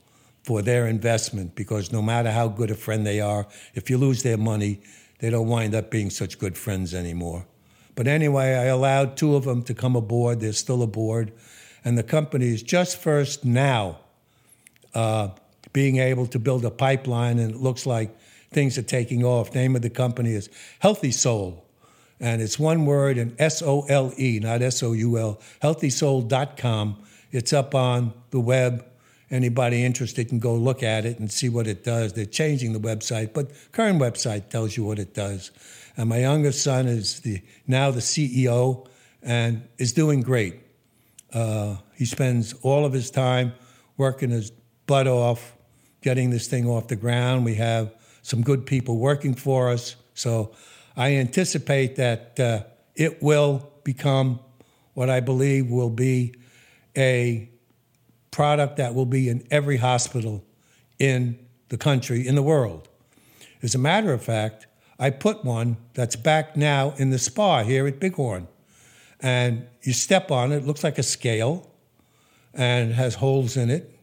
Speaker 2: for their investment because no matter how good a friend they are, if you lose their money, they don't wind up being such good friends anymore. But anyway, I allowed two of them to come aboard. They're still aboard. And the company is just first now uh, being able to build a pipeline, and it looks like things are taking off. Name of the company is HealthySole, and it's one word and S O L E, not S O U L. HealthySole.com. It's up on the web. Anybody interested can go look at it and see what it does. They're changing the website, but current website tells you what it does. And my youngest son is the now the CEO and is doing great. Uh, he spends all of his time working his butt off getting this thing off the ground. We have some good people working for us. So I anticipate that uh, it will become what I believe will be a product that will be in every hospital in the country, in the world. As a matter of fact, I put one that's back now in the spa here at Bighorn. And you step on it, it looks like a scale and has holes in it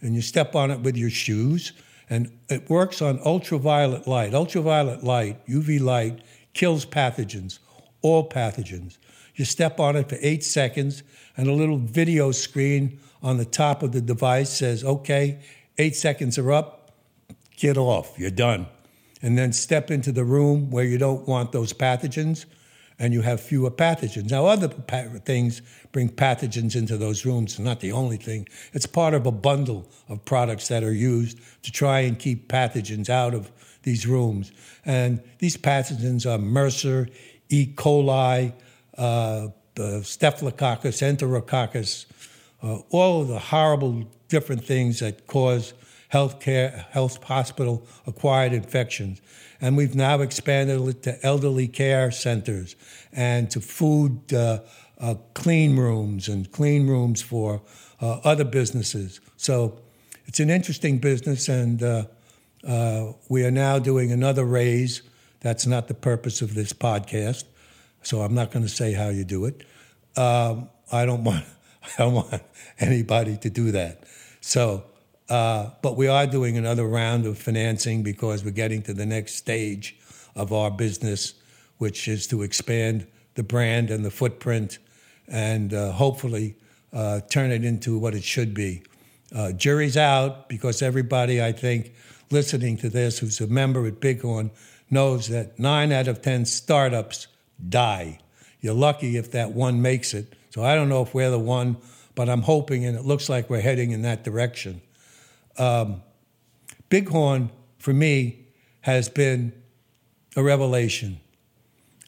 Speaker 2: and you step on it with your shoes, and it works on ultraviolet light. Ultraviolet light, UV light, kills pathogens, all pathogens. You step on it for eight seconds, and a little video screen on the top of the device says, okay, eight seconds are up, get off, you're done. and then step into the room where you don't want those pathogens and you have fewer pathogens. Now, other things bring pathogens into those rooms. Not the only thing. It's part of a bundle of products that are used to try and keep pathogens out of these rooms. And these pathogens are MRSA, E. coli, uh, Staphylococcus, Enterococcus, uh, all of the horrible different things that cause healthcare, health hospital acquired infections. And we've now expanded it to elderly care centers and to food uh, uh, clean rooms and clean rooms for uh, other businesses. So it's an interesting business, and uh, uh, we are now doing another raise. That's not the purpose of this podcast, so I'm not going to say how you do it. Um, I don't want I don't want anybody to do that. So uh, but we are doing another round of financing because we're getting to the next stage of our business, which is to expand the brand and the footprint and uh, hopefully uh, turn it into what it should be. Uh, jury's out because everybody, I think, listening to this who's a member at Bighorn knows that nine out of 10 startups die. You're lucky if that one makes it. So I don't know if we're the one, but I'm hoping, and it looks like we're heading in that direction um, Bighorn, for me, has been a revelation.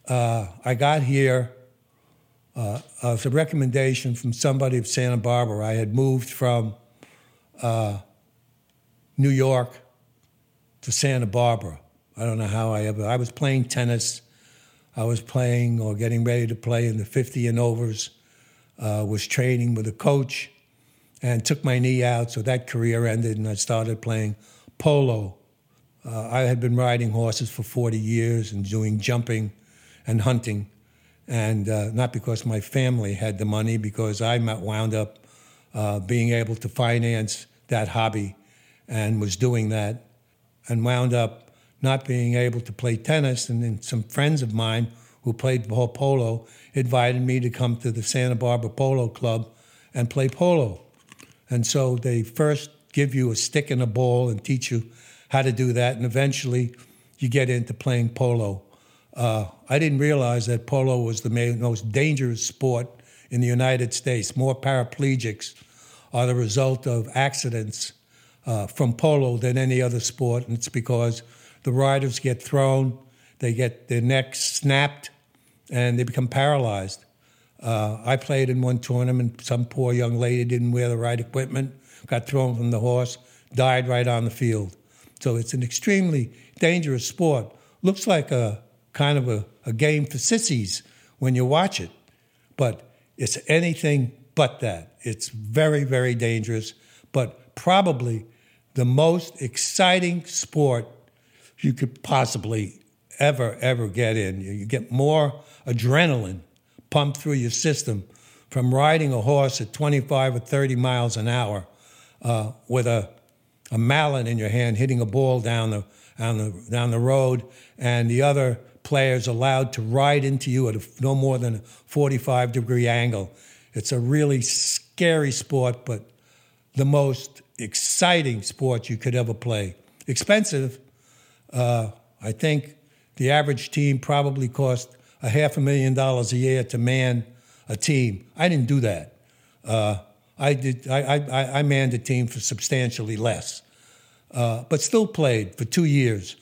Speaker 2: Uh, I got here uh, as a recommendation from somebody of Santa Barbara. I had moved from uh, New York to Santa Barbara. I don't know how I ever. I was playing tennis. I was playing or getting ready to play in the 50 and overs. Uh, was training with a coach and took my knee out, so that career ended, and I started playing polo. Uh, I had been riding horses for 40 years and doing jumping and hunting, and uh, not because my family had the money, because I wound up uh, being able to finance that hobby and was doing that, and wound up not being able to play tennis. And then some friends of mine who played polo invited me to come to the Santa Barbara Polo Club and play polo. And so they first give you a stick and a ball and teach you how to do that. And eventually you get into playing polo. Uh, I didn't realize that polo was the most dangerous sport in the United States. More paraplegics are the result of accidents uh, from polo than any other sport. And it's because the riders get thrown, they get their necks snapped, and they become paralyzed. Uh, I played in one tournament. Some poor young lady didn't wear the right equipment, got thrown from the horse, died right on the field. So it's an extremely dangerous sport. Looks like a kind of a, a game for sissies when you watch it, but it's anything but that. It's very, very dangerous, but probably the most exciting sport you could possibly ever, ever get in. You get more adrenaline pumped through your system from riding a horse at 25 or 30 miles an hour uh, with a, a mallet in your hand, hitting a ball down the, down, the, down the road, and the other players allowed to ride into you at a, no more than a 45 degree angle. It's a really scary sport, but the most exciting sport you could ever play. Expensive. Uh, I think the average team probably cost a half a million dollars a year to man a team. I didn't do that. Uh, I did. I, I, I, manned a team for substantially less, uh, but still played for two years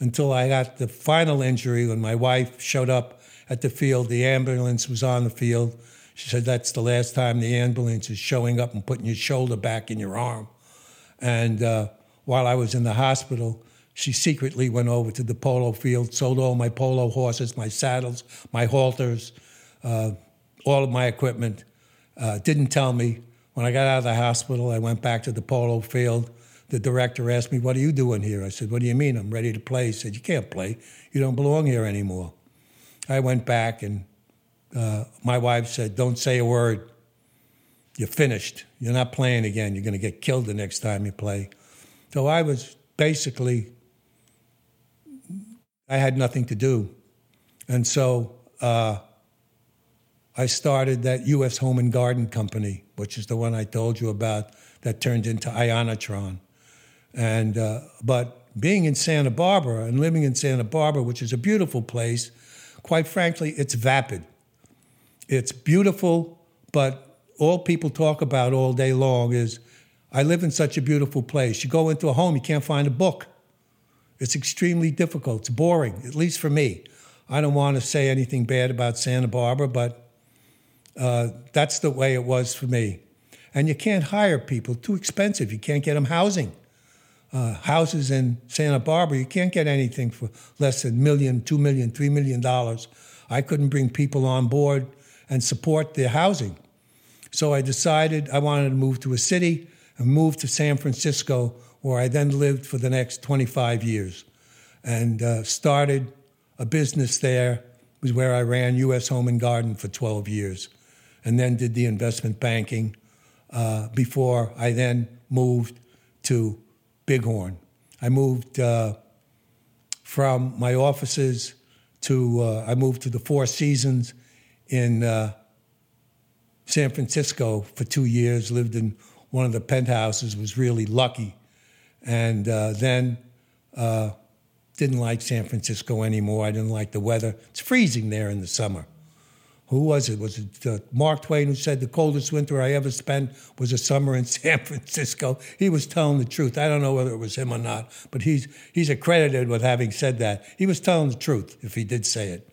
Speaker 2: until I got the final injury when my wife showed up at the field. The ambulance was on the field. She said, "That's the last time the ambulance is showing up and putting your shoulder back in your arm." And uh, while I was in the hospital, she secretly went over to the polo field, sold all my polo horses, my saddles, my halters, uh, all of my equipment. Uh, didn't tell me. When I got out of the hospital, I went back to the polo field. The director asked me, What are you doing here? I said, What do you mean? I'm ready to play. He said, You can't play. You don't belong here anymore. I went back, and uh, my wife said, Don't say a word. You're finished. You're not playing again. You're going to get killed the next time you play. So I was basically I had nothing to do. And so uh, I started that U.S. Home and Garden Company, which is the one I told you about that turned into Ionatron. And, uh, but being in Santa Barbara and living in Santa Barbara, which is a beautiful place, quite frankly, it's vapid. It's beautiful, but all people talk about all day long is I live in such a beautiful place. You go into a home, you can't find a book. It's extremely difficult. It's boring, at least for me. I don't want to say anything bad about Santa Barbara, but uh, that's the way it was for me. And you can't hire people, too expensive. You can't get them housing. Uh, houses in Santa Barbara, you can't get anything for less than million, two million, three million dollars. I couldn't bring people on board and support their housing. So I decided I wanted to move to a city and moved to San Francisco, where I then lived for the next 25 years and uh, started a business there. It was where I ran U.S. Home and Garden for 12 years and then did the investment banking uh, before I then moved to Bighorn. I moved uh, from my offices to, uh, I moved to the Four Seasons in uh, San Francisco for two years, lived in one of the penthouses, was really lucky. And uh, then uh, didn't like San Francisco anymore. I didn't like the weather. It's freezing there in the summer. Who was it? Was it uh, Mark Twain who said the coldest winter I ever spent was a summer in San Francisco? He was telling the truth. I don't know whether it was him or not, but he's he's accredited with having said that. He was telling the truth if he did say it.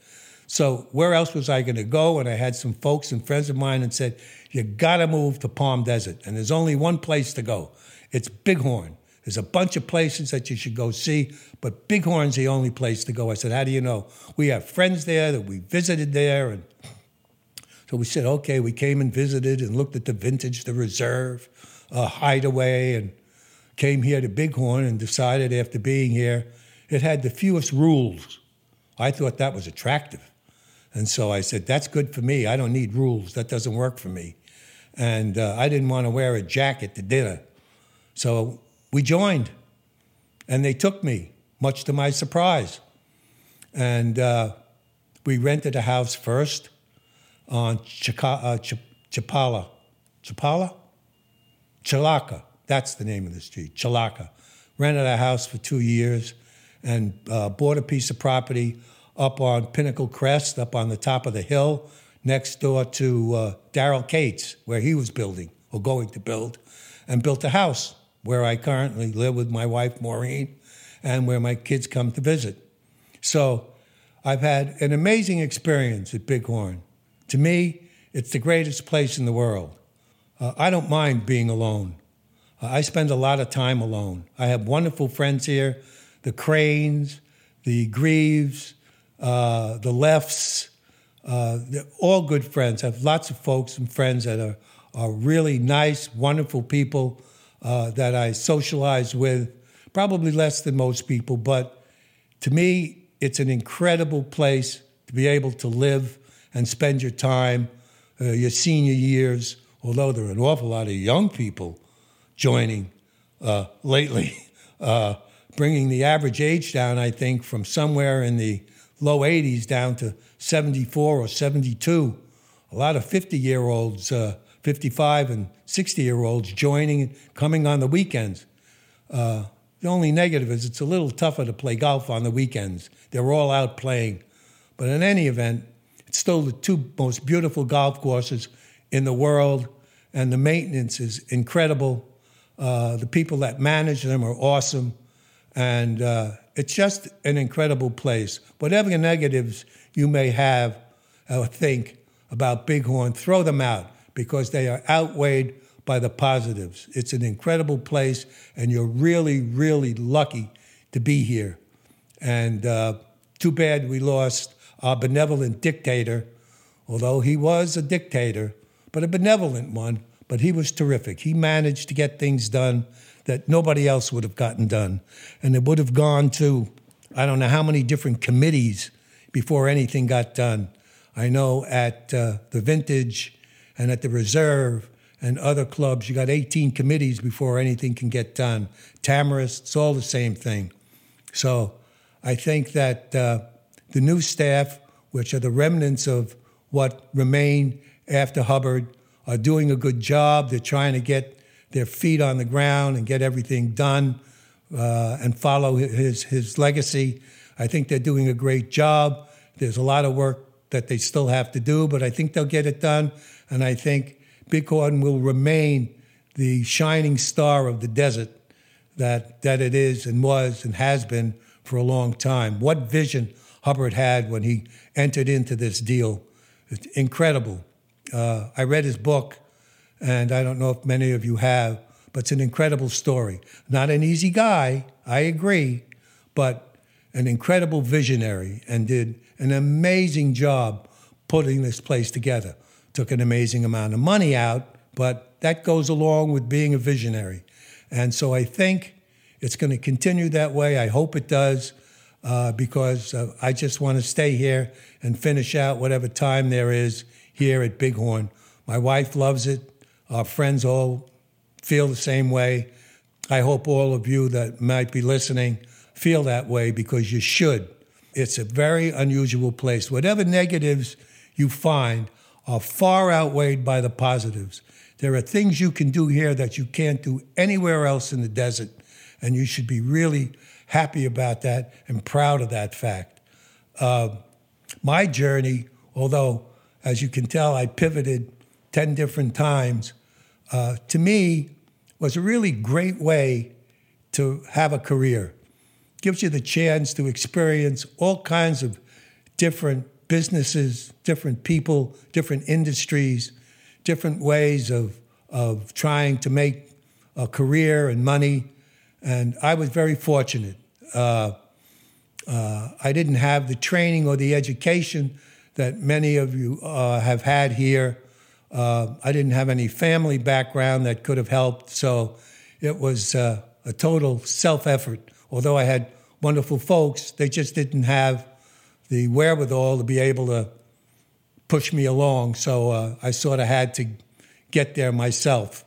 Speaker 2: So where else was I going to go? And I had some folks and friends of mine and said, "You got to move to Palm Desert, and there's only one place to go. It's Bighorn." There's a bunch of places that you should go see, but Bighorn's the only place to go. I said, How do you know? We have friends there that we visited there, and so we said, okay, we came and visited and looked at the vintage, the reserve, uh, hideaway, and came here to Bighorn and decided after being here, it had the fewest rules. I thought that was attractive. And so I said, that's good for me. I don't need rules. That doesn't work for me. And uh, I didn't want to wear a jacket to dinner. So we joined. And they took me, much to my surprise. And uh, we rented a house first on Chika, uh, Ch- Chapala. Chapala? Chilaka. That's the name of the street, Chilaka. Rented a house for two years and uh, bought a piece of property up on Pinnacle Crest, up on the top of the hill, next door to uh, Daryl Cates, where he was building or going to build, and built a house where I currently live with my wife, Maureen, and where my kids come to visit. So I've had an amazing experience at Bighorn. To me, it's the greatest place in the world. Uh, I don't mind being alone. Uh, I spend a lot of time alone. I have wonderful friends here the Cranes, the Greaves, uh, the Lefts. Uh, they're all good friends. I have lots of folks and friends that are, are really nice, wonderful people uh, that I socialize with, probably less than most people, but to me, it's an incredible place to be able to live and spend your time, uh, your senior years, although there are an awful lot of young people joining uh, lately, uh, bringing the average age down, I think, from somewhere in the low 80s down to 74 or 72. A lot of 50 year olds, uh, 55 and 60 year olds joining coming on the weekends. Uh, the only negative is it's a little tougher to play golf on the weekends. They're all out playing. But in any event, it's still the two most beautiful golf courses in the world, and the maintenance is incredible. Uh, the people that manage them are awesome, and uh, it's just an incredible place. Whatever negatives you may have or think about Bighorn, throw them out because they are outweighed by the positives. It's an incredible place, and you're really, really lucky to be here. And uh, too bad we lost our benevolent dictator, although he was a dictator, but a benevolent one, but he was terrific. He managed to get things done that nobody else would have gotten done. And it would have gone to, I don't know how many different committees before anything got done. I know at uh, the Vintage and at the Reserve and other clubs, you got 18 committees before anything can get done. Tamarisk, it's all the same thing. So I think that uh, the new staff, which are the remnants of what remain after Hubbard, are doing a good job. They're trying to get their feet on the ground and get everything done. uh, and follow his his legacy. I think they're doing a great job. There's a lot of work that they still have to do, but I think they'll get it done. And I think Bighorn will remain the shining star of the desert that that it is and was and has been for a long time. What vision Hubbard had when he entered into this deal. It's incredible. Uh, I read his book, and I don't know if many of you have, but it's an incredible story. Not an easy guy, I agree, but an incredible visionary and did an amazing job putting this place together. Took an amazing amount of money out, but that goes along with being a visionary. And so I think it's going to continue that way. I hope it does uh, because uh, I just want to stay here and finish out whatever time there is here at Bighorn. My wife loves it. Our friends all feel the same way. I hope all of you that might be listening feel that way because you should. It's a very unusual place. Whatever negatives you find are far outweighed by the positives. There are things you can do here that you can't do anywhere else in the desert, and you should be really happy about that and proud of that fact. Uh, my journey, although, as you can tell, I pivoted 10 different times, uh, to me was a really great way to have a career. Gives you the chance to experience all kinds of different businesses, different people, different industries, different ways of, of trying to make a career and money. And I was very fortunate. Uh, uh, I didn't have the training or the education that many of you uh, have had here. Uh, I didn't have any family background that could have helped, so it was uh, a total self effort. Although I had wonderful folks, they just didn't have the wherewithal to be able to push me along. So uh, I sort of had to get there myself.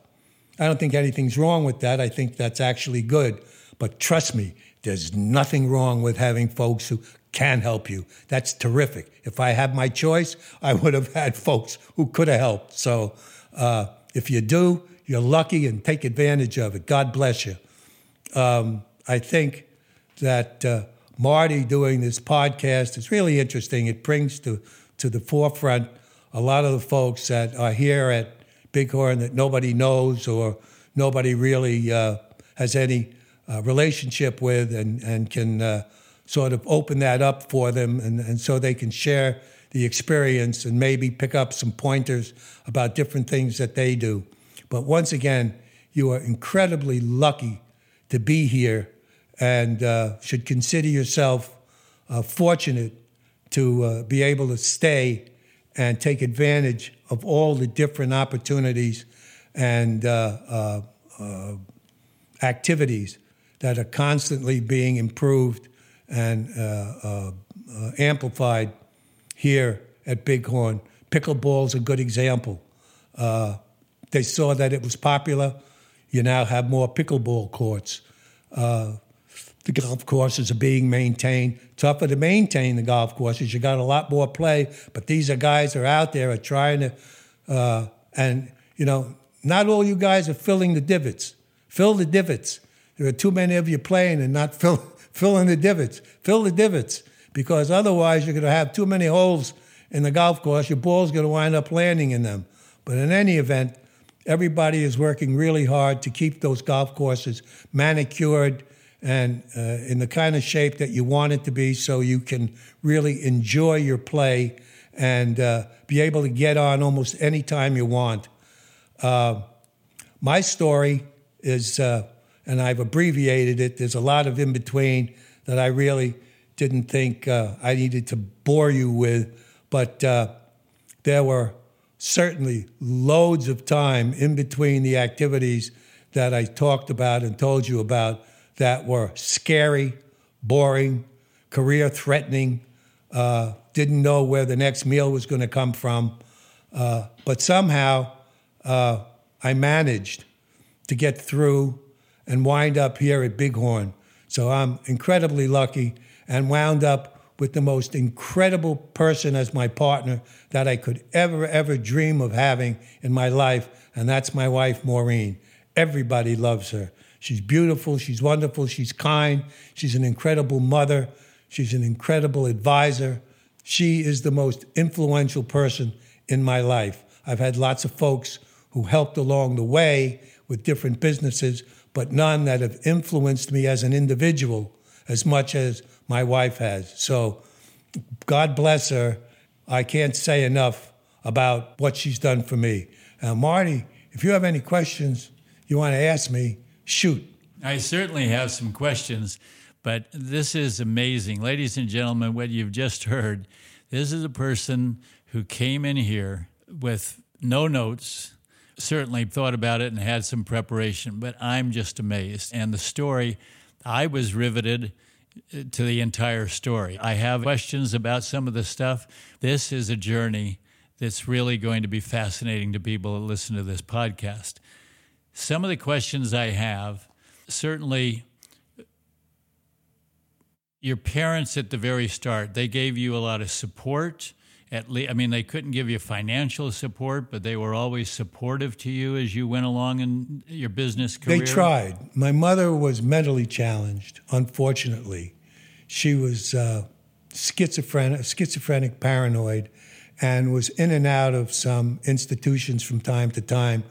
Speaker 2: I don't think anything's wrong with that. I think that's actually good. But trust me, there's nothing wrong with having folks who can help you. That's terrific. If I had my choice, I would have had folks who could have helped. So uh, if you do, you're lucky and take advantage of it. God bless you. Um, I think that uh, Marty doing this podcast is really interesting. It brings to, to the forefront a lot of the folks that are here at Bighorn that nobody knows or nobody really uh, has any uh, relationship with and, and can uh, sort of open that up for them and, and so they can share the experience and maybe pick up some pointers about different things that they do. But once again, you are incredibly lucky to be here and uh, should consider yourself uh, fortunate to uh, be able to stay and take advantage of all the different opportunities and uh, uh, activities that are constantly being improved and uh, uh, uh, amplified here at Bighorn. Pickleball is a good example. Uh, they saw that it was popular. You now have more pickleball courts. Uh, the golf courses are being maintained. Tougher to maintain the golf courses. You got a lot more play, but these are guys that are out there are trying to, uh, and you know, not all you guys are filling the divots. Fill the divots. There are too many of you playing and not fill, filling the divots. Fill the divots because otherwise you're going to have too many holes in the golf course. Your ball's going to wind up landing in them. But in any event, everybody is working really hard to keep those golf courses manicured and uh, in the kind of shape that you want it to be so you can really enjoy your play and uh, be able to get on almost any time you want. Uh, my story is uh, and I've abbreviated it. There's a lot of in between that I really didn't think uh, I needed to bore you with, but uh, there were certainly loads of time in between the activities that I talked about and told you about that were scary, boring, career threatening, uh, didn't know where the next meal was going to come from. Uh, but somehow uh, I managed to get through and wind up here at Bighorn. So I'm incredibly lucky and wound up with the most incredible person as my partner that I could ever, ever dream of having in my life, and that's my wife, Maureen. Everybody loves her. She's beautiful. She's wonderful. She's kind. She's an incredible mother. She's an incredible advisor. She is the most influential person in my life. I've had lots of folks who helped along the way with different businesses, but none that have influenced me as an individual as much as my wife has. So, God bless her. I can't say enough about what she's done for me. Now, Marty, if you have any questions you want to ask me, shoot.
Speaker 1: I certainly have some questions, but this is amazing. Ladies and gentlemen, what you've just heard, this is a person who came in here with no notes, certainly thought about it and had some preparation, but I'm just amazed. And the story, I was riveted uh, to the entire story. I have questions about some of the stuff. This is a journey that's really going to be fascinating to people that listen to this podcast. Some of the questions I have certainly your parents at the very start, they gave you a lot of support. At least, I mean, they couldn't give you financial support, but they were always supportive to you as you went along in your business career.
Speaker 2: They tried. My mother was mentally challenged, unfortunately. She was uh, schizophrenic, schizophrenic, paranoid, and was in and out of some institutions from time to time.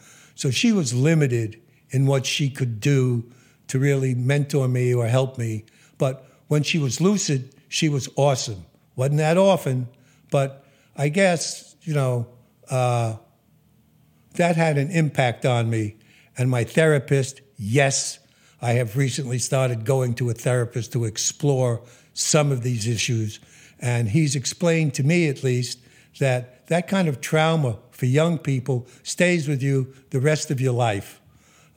Speaker 2: So she was limited in what she could do to really mentor me or help me. But when she was lucid, she was awesome. Wasn't that often, but I guess, you know, uh, that had an impact on me. And my therapist, yes, I have recently started going to a therapist to explore some of these issues. And he's explained to me, at least, that that kind of trauma for young people stays with you the rest of your life.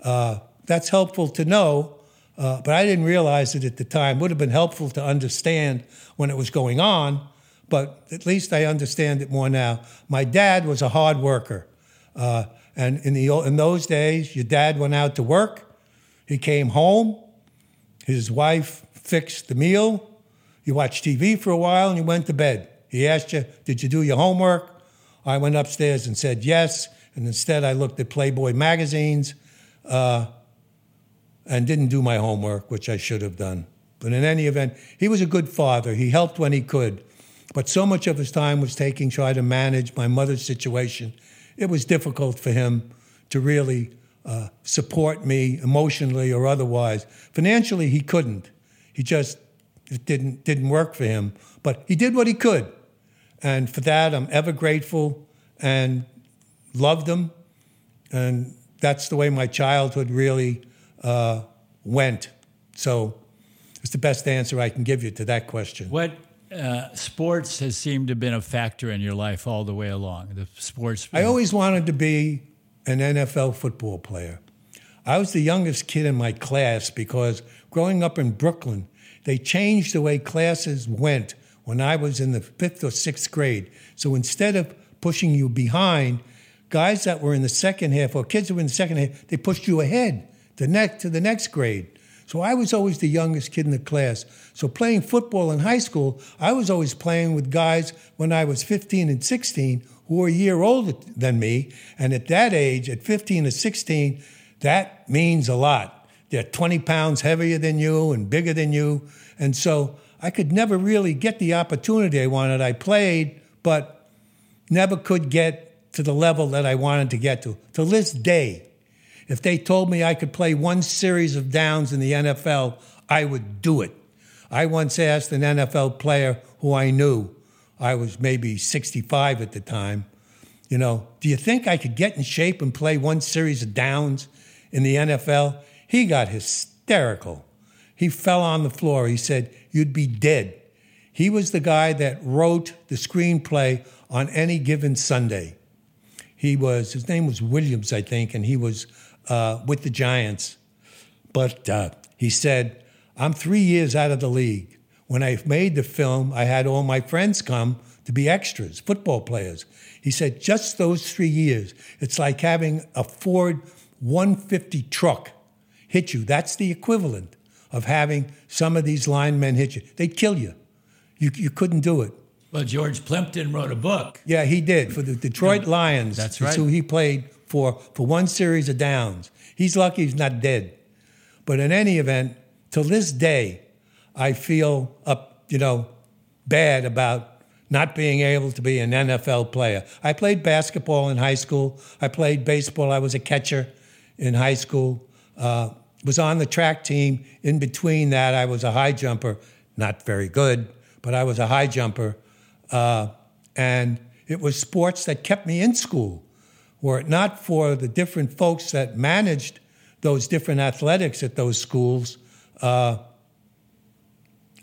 Speaker 2: Uh, that's helpful to know, uh, but I didn't realize it at the time. Would have been helpful to understand when it was going on, but at least I understand it more now. My dad was a hard worker, uh, and in the in those days, your dad went out to work. He came home. His wife fixed the meal. You watched TV for a while, and you went to bed. He asked you, "Did you do your homework?" I went upstairs and said yes, and instead I looked at Playboy magazines uh, and didn't do my homework, which I should have done. But in any event, he was a good father. He helped when he could. But so much of his time was taking trying to manage my mother's situation. It was difficult for him to really uh, support me emotionally or otherwise. Financially, he couldn't. He just it didn't didn't work for him. But he did what he could, and for that I'm ever grateful and loved them. And that's the way my childhood really uh, went. So it's the best answer I can give you to that question.
Speaker 1: What uh, sports has seemed to have been a factor in your life all the way along? The sports.
Speaker 2: I always wanted to be an NFL football player. I was the youngest kid in my class because growing up in Brooklyn, they changed the way classes went when I was in the fifth or sixth grade. So instead of pushing you behind, guys that were in the second half or kids that were in the second half, they pushed you ahead the next to the next grade. So I was always the youngest kid in the class. So playing football in high school, I was always playing with guys when I was 15 and 16 who were a year older than me. And at that age, at 15 or 16, that means a lot. They're 20 pounds heavier than you and bigger than you. And so I could never really get the opportunity I wanted. I played, but never could get to the level that I wanted to get to. To this day, if they told me I could play one series of downs in the NFL, I would do it. I once asked an NFL player who I knew, I was maybe 65 at the time, you know, do you think I could get in shape and play one series of downs in the NFL? He got hysterical. He fell on the floor. He said, You'd be dead. He was the guy that wrote the screenplay on any given Sunday. He was, his name was Williams, I think, and he was uh, with the Giants. But uh, he said, I'm three years out of the league. When I made the film, I had all my friends come to be extras, football players. He said, just those three years, it's like having a Ford 150 truck hit you. That's the equivalent of having some of these linemen hit you. They'd kill you. You, you couldn't do it.
Speaker 1: Well, George Plimpton wrote a book.
Speaker 2: Yeah, he did for the Detroit Lions.
Speaker 1: That's right.
Speaker 2: who he played for for one series of downs. He's lucky he's not dead. But in any event, till this day, I feel up, you know, bad about not being able to be an NFL player. I played basketball in high school. I played baseball. I was a catcher in high school. Uh, was on the track team. In between that, I was a high jumper. Not very good, but I was a high jumper. Uh, and it was sports that kept me in school. Were it not for the different folks that managed those different athletics at those schools, uh,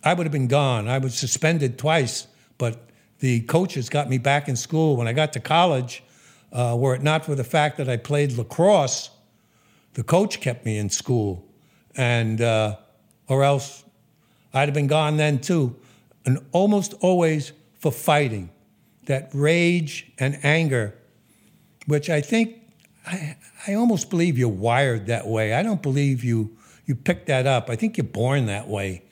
Speaker 2: I would have been gone. I was suspended twice, but the coaches got me back in school. When I got to college, uh, were it not for the fact that I played lacrosse, the coach kept me in school, and uh, or else I'd have been gone then too. And almost always for fighting, that rage and anger, which I think I, I almost believe you're wired that way. I don't believe you you pick that up. I think you're born that way.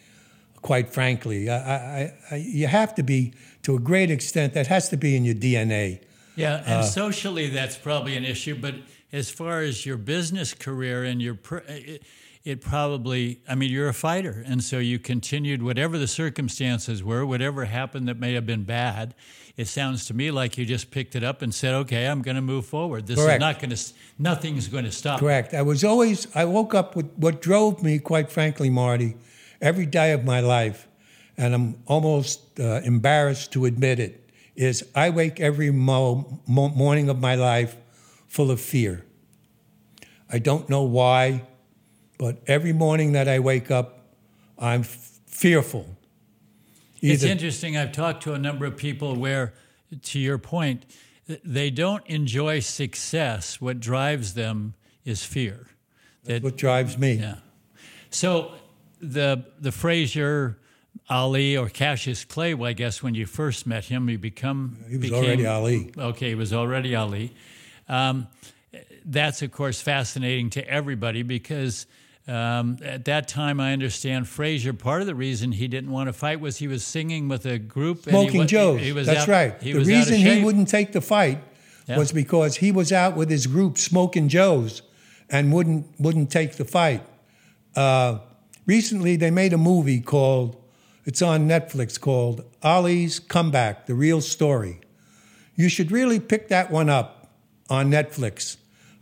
Speaker 2: Quite frankly, I, I, I, you have to be to a great extent. That has to be in your DNA.
Speaker 1: Yeah, and uh, socially, that's probably an issue. But as far as your business career and your, it, it probably, I mean, you're a fighter, and so you continued whatever the circumstances were, whatever happened that may have been bad. It sounds to me like you just picked it up and said, "Okay, I'm going to move forward. This Correct. is not going to, nothing's going to stop."
Speaker 2: Correct. I was always, I woke up with what drove me, quite frankly, Marty every day of my life, and I'm almost uh, embarrassed to admit it, is I wake every mo- mo- morning of my life full of fear. I don't know why, but every morning that I wake up, I'm f- fearful.
Speaker 1: Either it's interesting. I've talked to a number of people where, to your point, they don't enjoy success. What drives them is fear.
Speaker 2: That's that, what drives me.
Speaker 1: Yeah. So the the Frazier Ali or Cassius Clay, well, I guess when you first met him, you become
Speaker 2: he was
Speaker 1: became,
Speaker 2: already Ali.
Speaker 1: Okay, he was already Ali. Um, that's of course fascinating to everybody because um, at that time, I understand Frazier. Part of the reason he didn't want to fight was he was singing with a group.
Speaker 2: Smoking Joe's. He, he was That's out, right. the reason he wouldn't take the fight yeah. was because he was out with his group, Smoking Joe's, and wouldn't wouldn't take the fight. Uh, Recently, they made a movie called, it's on Netflix, called Ali's Comeback, The Real Story. You should really pick that one up on Netflix.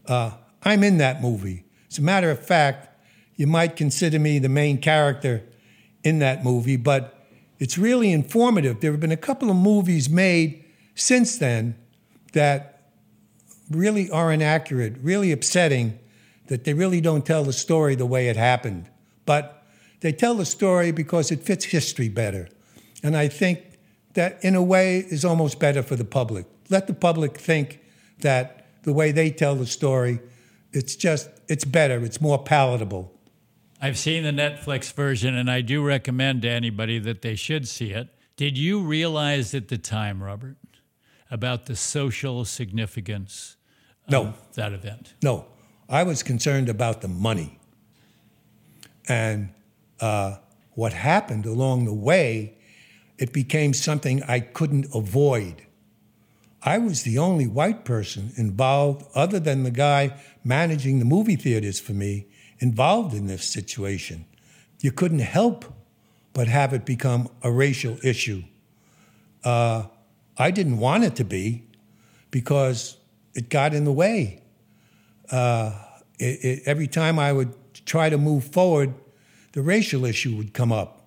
Speaker 2: Uh, I'm in that movie. As a matter of fact, you might consider me the main character in that movie, but it's really informative. There have been a couple of movies made since then that really are inaccurate, really upsetting, that they really don't tell the story the way it happened. But they tell the story because it fits history better. And I think that, in a way, is almost better for the public. Let the public think that the way they tell the story, it's just, it's better, it's more palatable.
Speaker 1: I've seen the Netflix version, and I do recommend to anybody that they should see it. Did you realize at the time, Robert, about the social significance
Speaker 2: no.
Speaker 1: that event?
Speaker 2: No. I was concerned about the money. And uh, what happened along the way, it became something I couldn't avoid. I was the only white person involved, other than the guy managing the movie theaters for me, involved in this situation. You couldn't help but have it become a racial issue. Uh, I didn't want it to be because it got in the way. Uh, it, it, every time I would try to move forward, the racial issue would come up.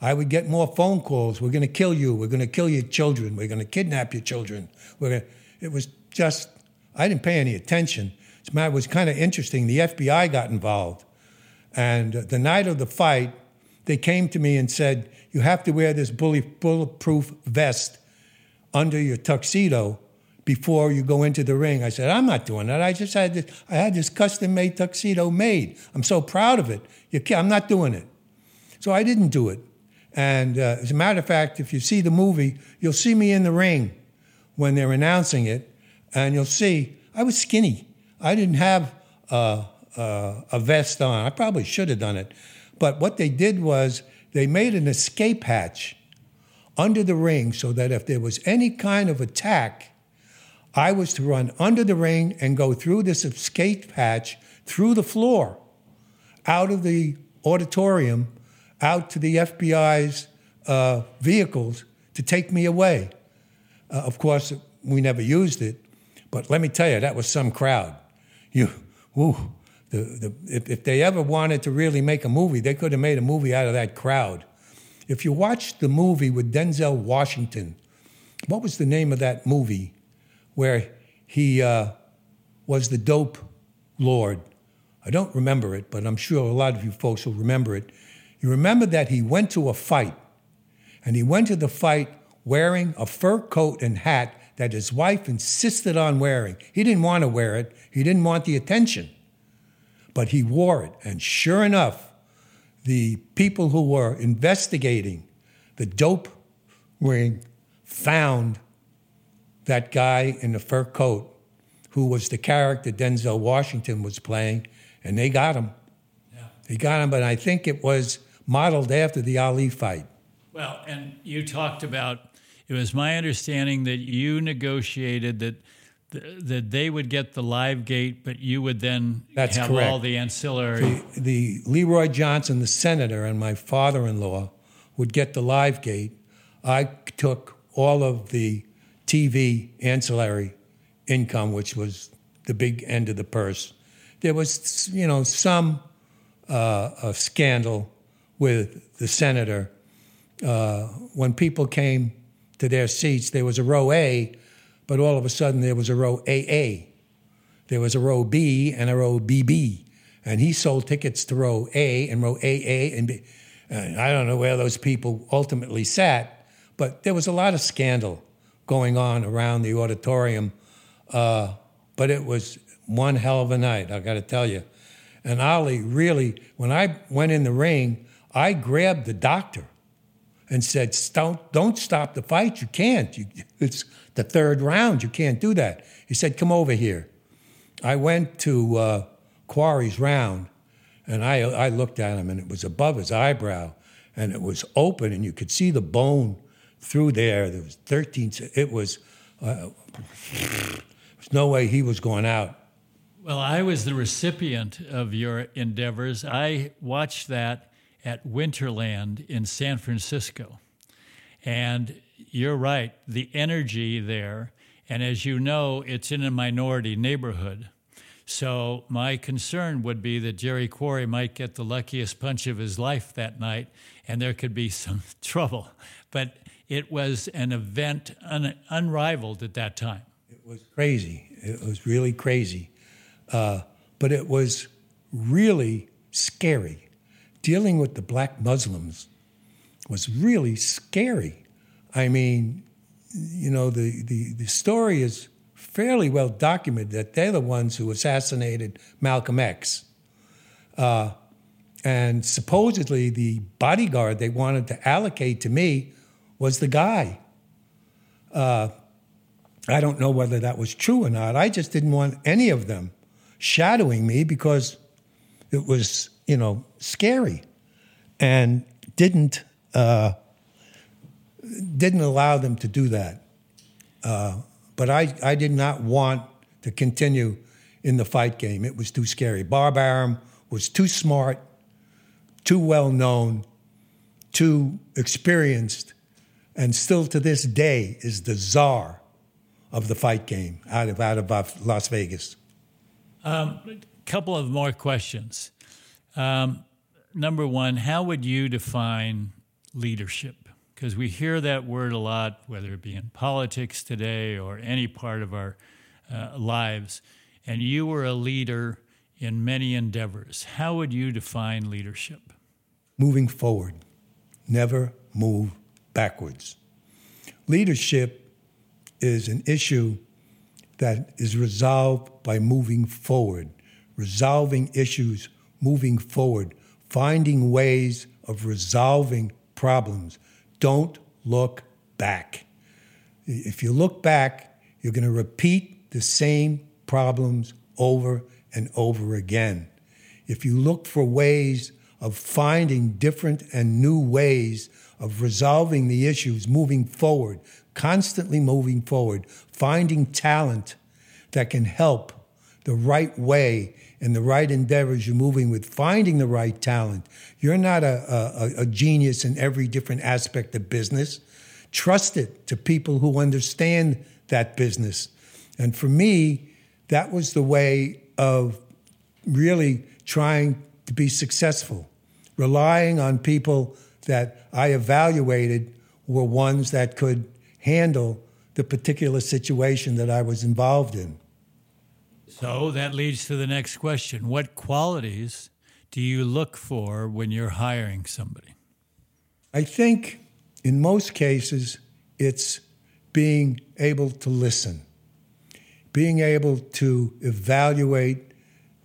Speaker 2: I would get more phone calls. We're going to kill you. We're going to kill your children. We're going to kidnap your children. We're it was just, I didn't pay any attention. It was kind of interesting. The FBI got involved. And the night of the fight, they came to me and said, You have to wear this bulletproof vest under your tuxedo before you go into the ring. I said, I'm not doing that. I just had this, I had this custom made tuxedo made. I'm so proud of it. I'm not doing it. So I didn't do it. And uh, as a matter of fact, if you see the movie, you'll see me in the ring when they're announcing it, and you'll see I was skinny. I didn't have uh, uh, a vest on. I probably should have done it. But what they did was they made an escape hatch under the ring so that if there was any kind of attack, I was to run under the ring and go through this escape hatch through the floor out of the auditorium, out to the FBI's uh, vehicles to take me away. Uh, of course, we never used it, but let me tell you, that was some crowd. You, the, the, if, if they ever wanted to really make a movie, they could have made a movie out of that crowd. If you watch the movie with Denzel Washington, what was the name of that movie where he uh, was the dope lord? I don't remember it, but I'm sure a lot of you folks will remember it. You remember that he went to a fight, and he went to the fight wearing a fur coat and hat that his wife insisted on wearing. He didn't want to wear it, he didn't want the attention, but he wore it. And sure enough, the people who were investigating the dope ring found that guy in the fur coat who was the character Denzel Washington was playing, and they got him. Yeah. They got him, but I think it was modeled after the Ali fight.
Speaker 1: Well, and you talked about it was my understanding that you negotiated that that they would get the live gate, but you would then
Speaker 2: That's
Speaker 1: have
Speaker 2: correct.
Speaker 1: all the ancillary.
Speaker 2: The, the Leroy Johnson, the senator, and my father-in-law would get the live gate. I took all of the TV ancillary income, which was the big end of the purse. There was, you know, some uh, scandal with the senator uh, when people came to their seats. There was a row A, but all of a sudden there was a row AA. There was a row B and a row BB, and he sold tickets to row A and row AA and B. And I don't know where those people ultimately sat, but there was a lot of scandal going on around the auditorium. Uh, but it was one hell of a night, I got to tell you. And Ali really, when I went in the ring, I grabbed the doctor and said, don't, don't stop the fight. You can't. You, it's the third round. You can't do that. He said, come over here. I went to uh, Quarry's round, and I, I looked at him, and it was above his eyebrow, and it was open, and you could see the bone through there. There was 13. It was, uh, there's no way he was going out.
Speaker 1: Well, I was the recipient of your endeavors. I watched that at Winterland in San Francisco. And you're right, the energy there, and as you know, it's in a minority neighborhood. So my concern would be that Jerry Quarry might get the luckiest punch of his life that night, and there could be some trouble. But it was an event un- unrivaled at that time.
Speaker 2: It was crazy. It was really crazy. Uh, but it was really scary. Dealing with the black Muslims was really scary. I mean, you know, the, the, the story is fairly well documented that they're the ones who assassinated Malcolm X. Uh, and supposedly the bodyguard they wanted to allocate to me was the guy. Uh, I don't know whether that was true or not. I just didn't want any of them shadowing me because it was, you know, scary, and didn't uh, didn't allow them to do that. Uh, but I, I did not want to continue in the fight game. It was too scary. Bob Arum was too smart, too well known, too experienced and still to this day is the czar of the fight game out of out of Las Vegas.
Speaker 1: A um, couple of more questions. Um, number one, how would you define leadership? Because we hear that word a lot, whether it be in politics today or any part of our uh, lives. And you were a leader in many endeavors. How would you define leadership?
Speaker 2: Moving forward, never move backwards. Leadership is an issue that is resolved by moving forward, resolving issues, moving forward, finding ways of resolving problems. Don't look back. If you look back, you're going to repeat the same problems over and over again. If you look for ways of finding different and new ways of resolving the issues, moving forward, constantly moving forward, finding talent that can help the right way and the right endeavors, you're moving with finding the right talent. You're not a, a, a genius in every different aspect of business. Trust it to people who understand that business. And for me, that was the way of really trying to be successful, relying on people that I evaluated were ones that could handle the particular situation that I was involved in.
Speaker 1: So that leads to the next question. What qualities do you look for when you're hiring somebody?
Speaker 2: I think in most cases, it's being able to listen, being able to evaluate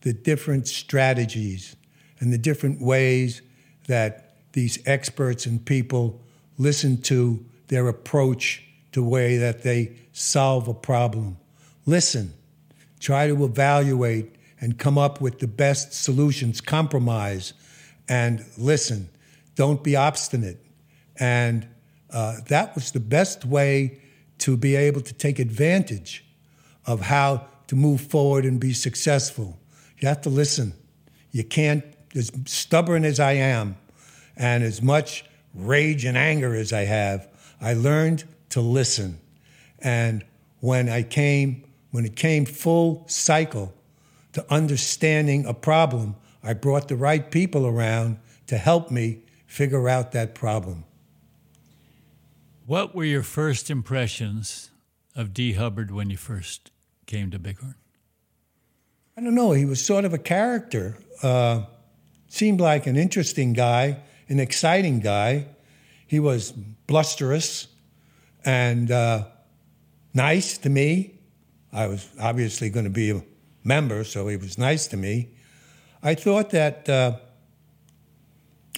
Speaker 2: the different strategies and the different ways that these experts and people listen to their approach to way that they solve a problem. Listen, try to evaluate and come up with the best solutions, compromise, and listen. Don't be obstinate. And uh, that was the best way to be able to take advantage of how to move forward and be successful. You have to listen. You can't, as stubborn as I am, and as much rage and anger as I have, I learned to listen. And when I came, when it came full cycle to understanding a problem, I brought the right people around to help me figure out that problem.
Speaker 1: What were your first impressions of D. Hubbard when you first came to Bighorn?
Speaker 2: I don't know. He was sort of a character. Uh, seemed like an interesting guy, an exciting guy. He was blusterous and uh, nice to me. I was obviously going to be a member, so he was nice to me. I thought that uh,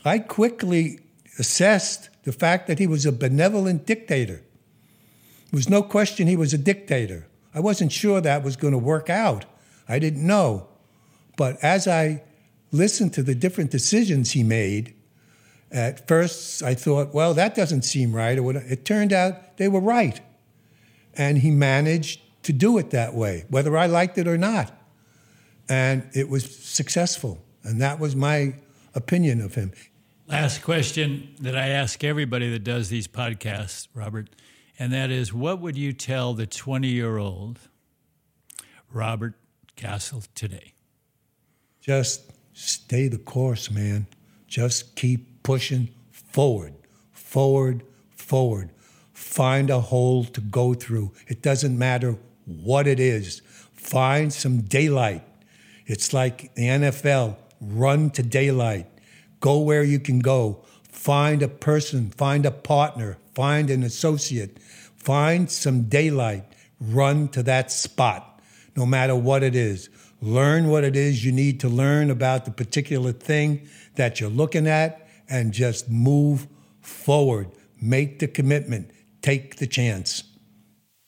Speaker 2: I quickly assessed the fact that he was a benevolent dictator. There was no question he was a dictator. I wasn't sure that was going to work out. I didn't know. But as I listened to the different decisions he made, at first I thought, well, that doesn't seem right. It turned out they were right. And he managed to do it that way, whether I liked it or not. And it was successful. And that was my opinion of him.
Speaker 1: Last question that I ask everybody that does these podcasts, Robert, and that is what would you tell the 20 year old Robert Kassel today?
Speaker 2: Just stay the course, man. Just keep pushing forward, forward, forward. Find a hole to go through. It doesn't matter what it is. Find some daylight. It's like the NFL run to daylight. Go where you can go. Find a person, find a partner, find an associate, find some daylight. Run to that spot, no matter what it is. Learn what it is you need to learn about the particular thing that you're looking at and just move forward. Make the commitment, take the chance.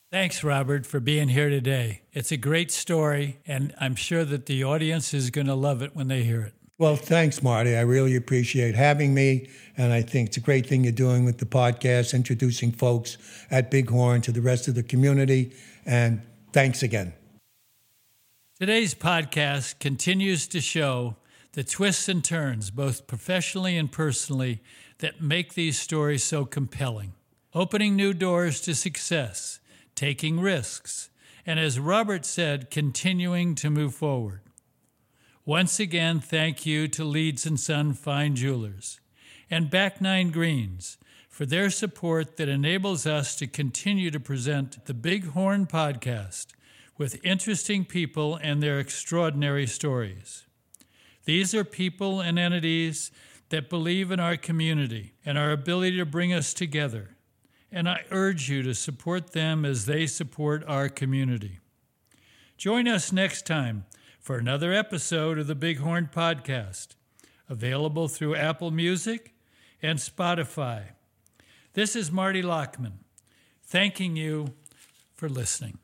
Speaker 1: Thanks, Robert, for being here today. It's a great story, and I'm sure that the audience is going to love it when they hear it.
Speaker 2: Well, thanks, Marty. I really appreciate having me. And I think it's a great thing you're doing with the podcast, introducing folks at Bighorn to the rest of the community. And thanks again.
Speaker 1: Today's podcast continues to show the twists and turns, both professionally and personally, that make these stories so compelling. Opening new doors to success, taking risks, and as Robert said, continuing to move forward. Once again, thank you to Leeds and Son Fine Jewelers and Back Nine Greens for their support that enables us to continue to present the Bighorn podcast with interesting people and their extraordinary stories. These are people and entities that believe in our community and our ability to bring us together. And I urge you to support them as they support our community. Join us next time for another episode of the Bighorn Podcast, available through Apple Music and Spotify. This is Marty Lockman, thanking you for listening.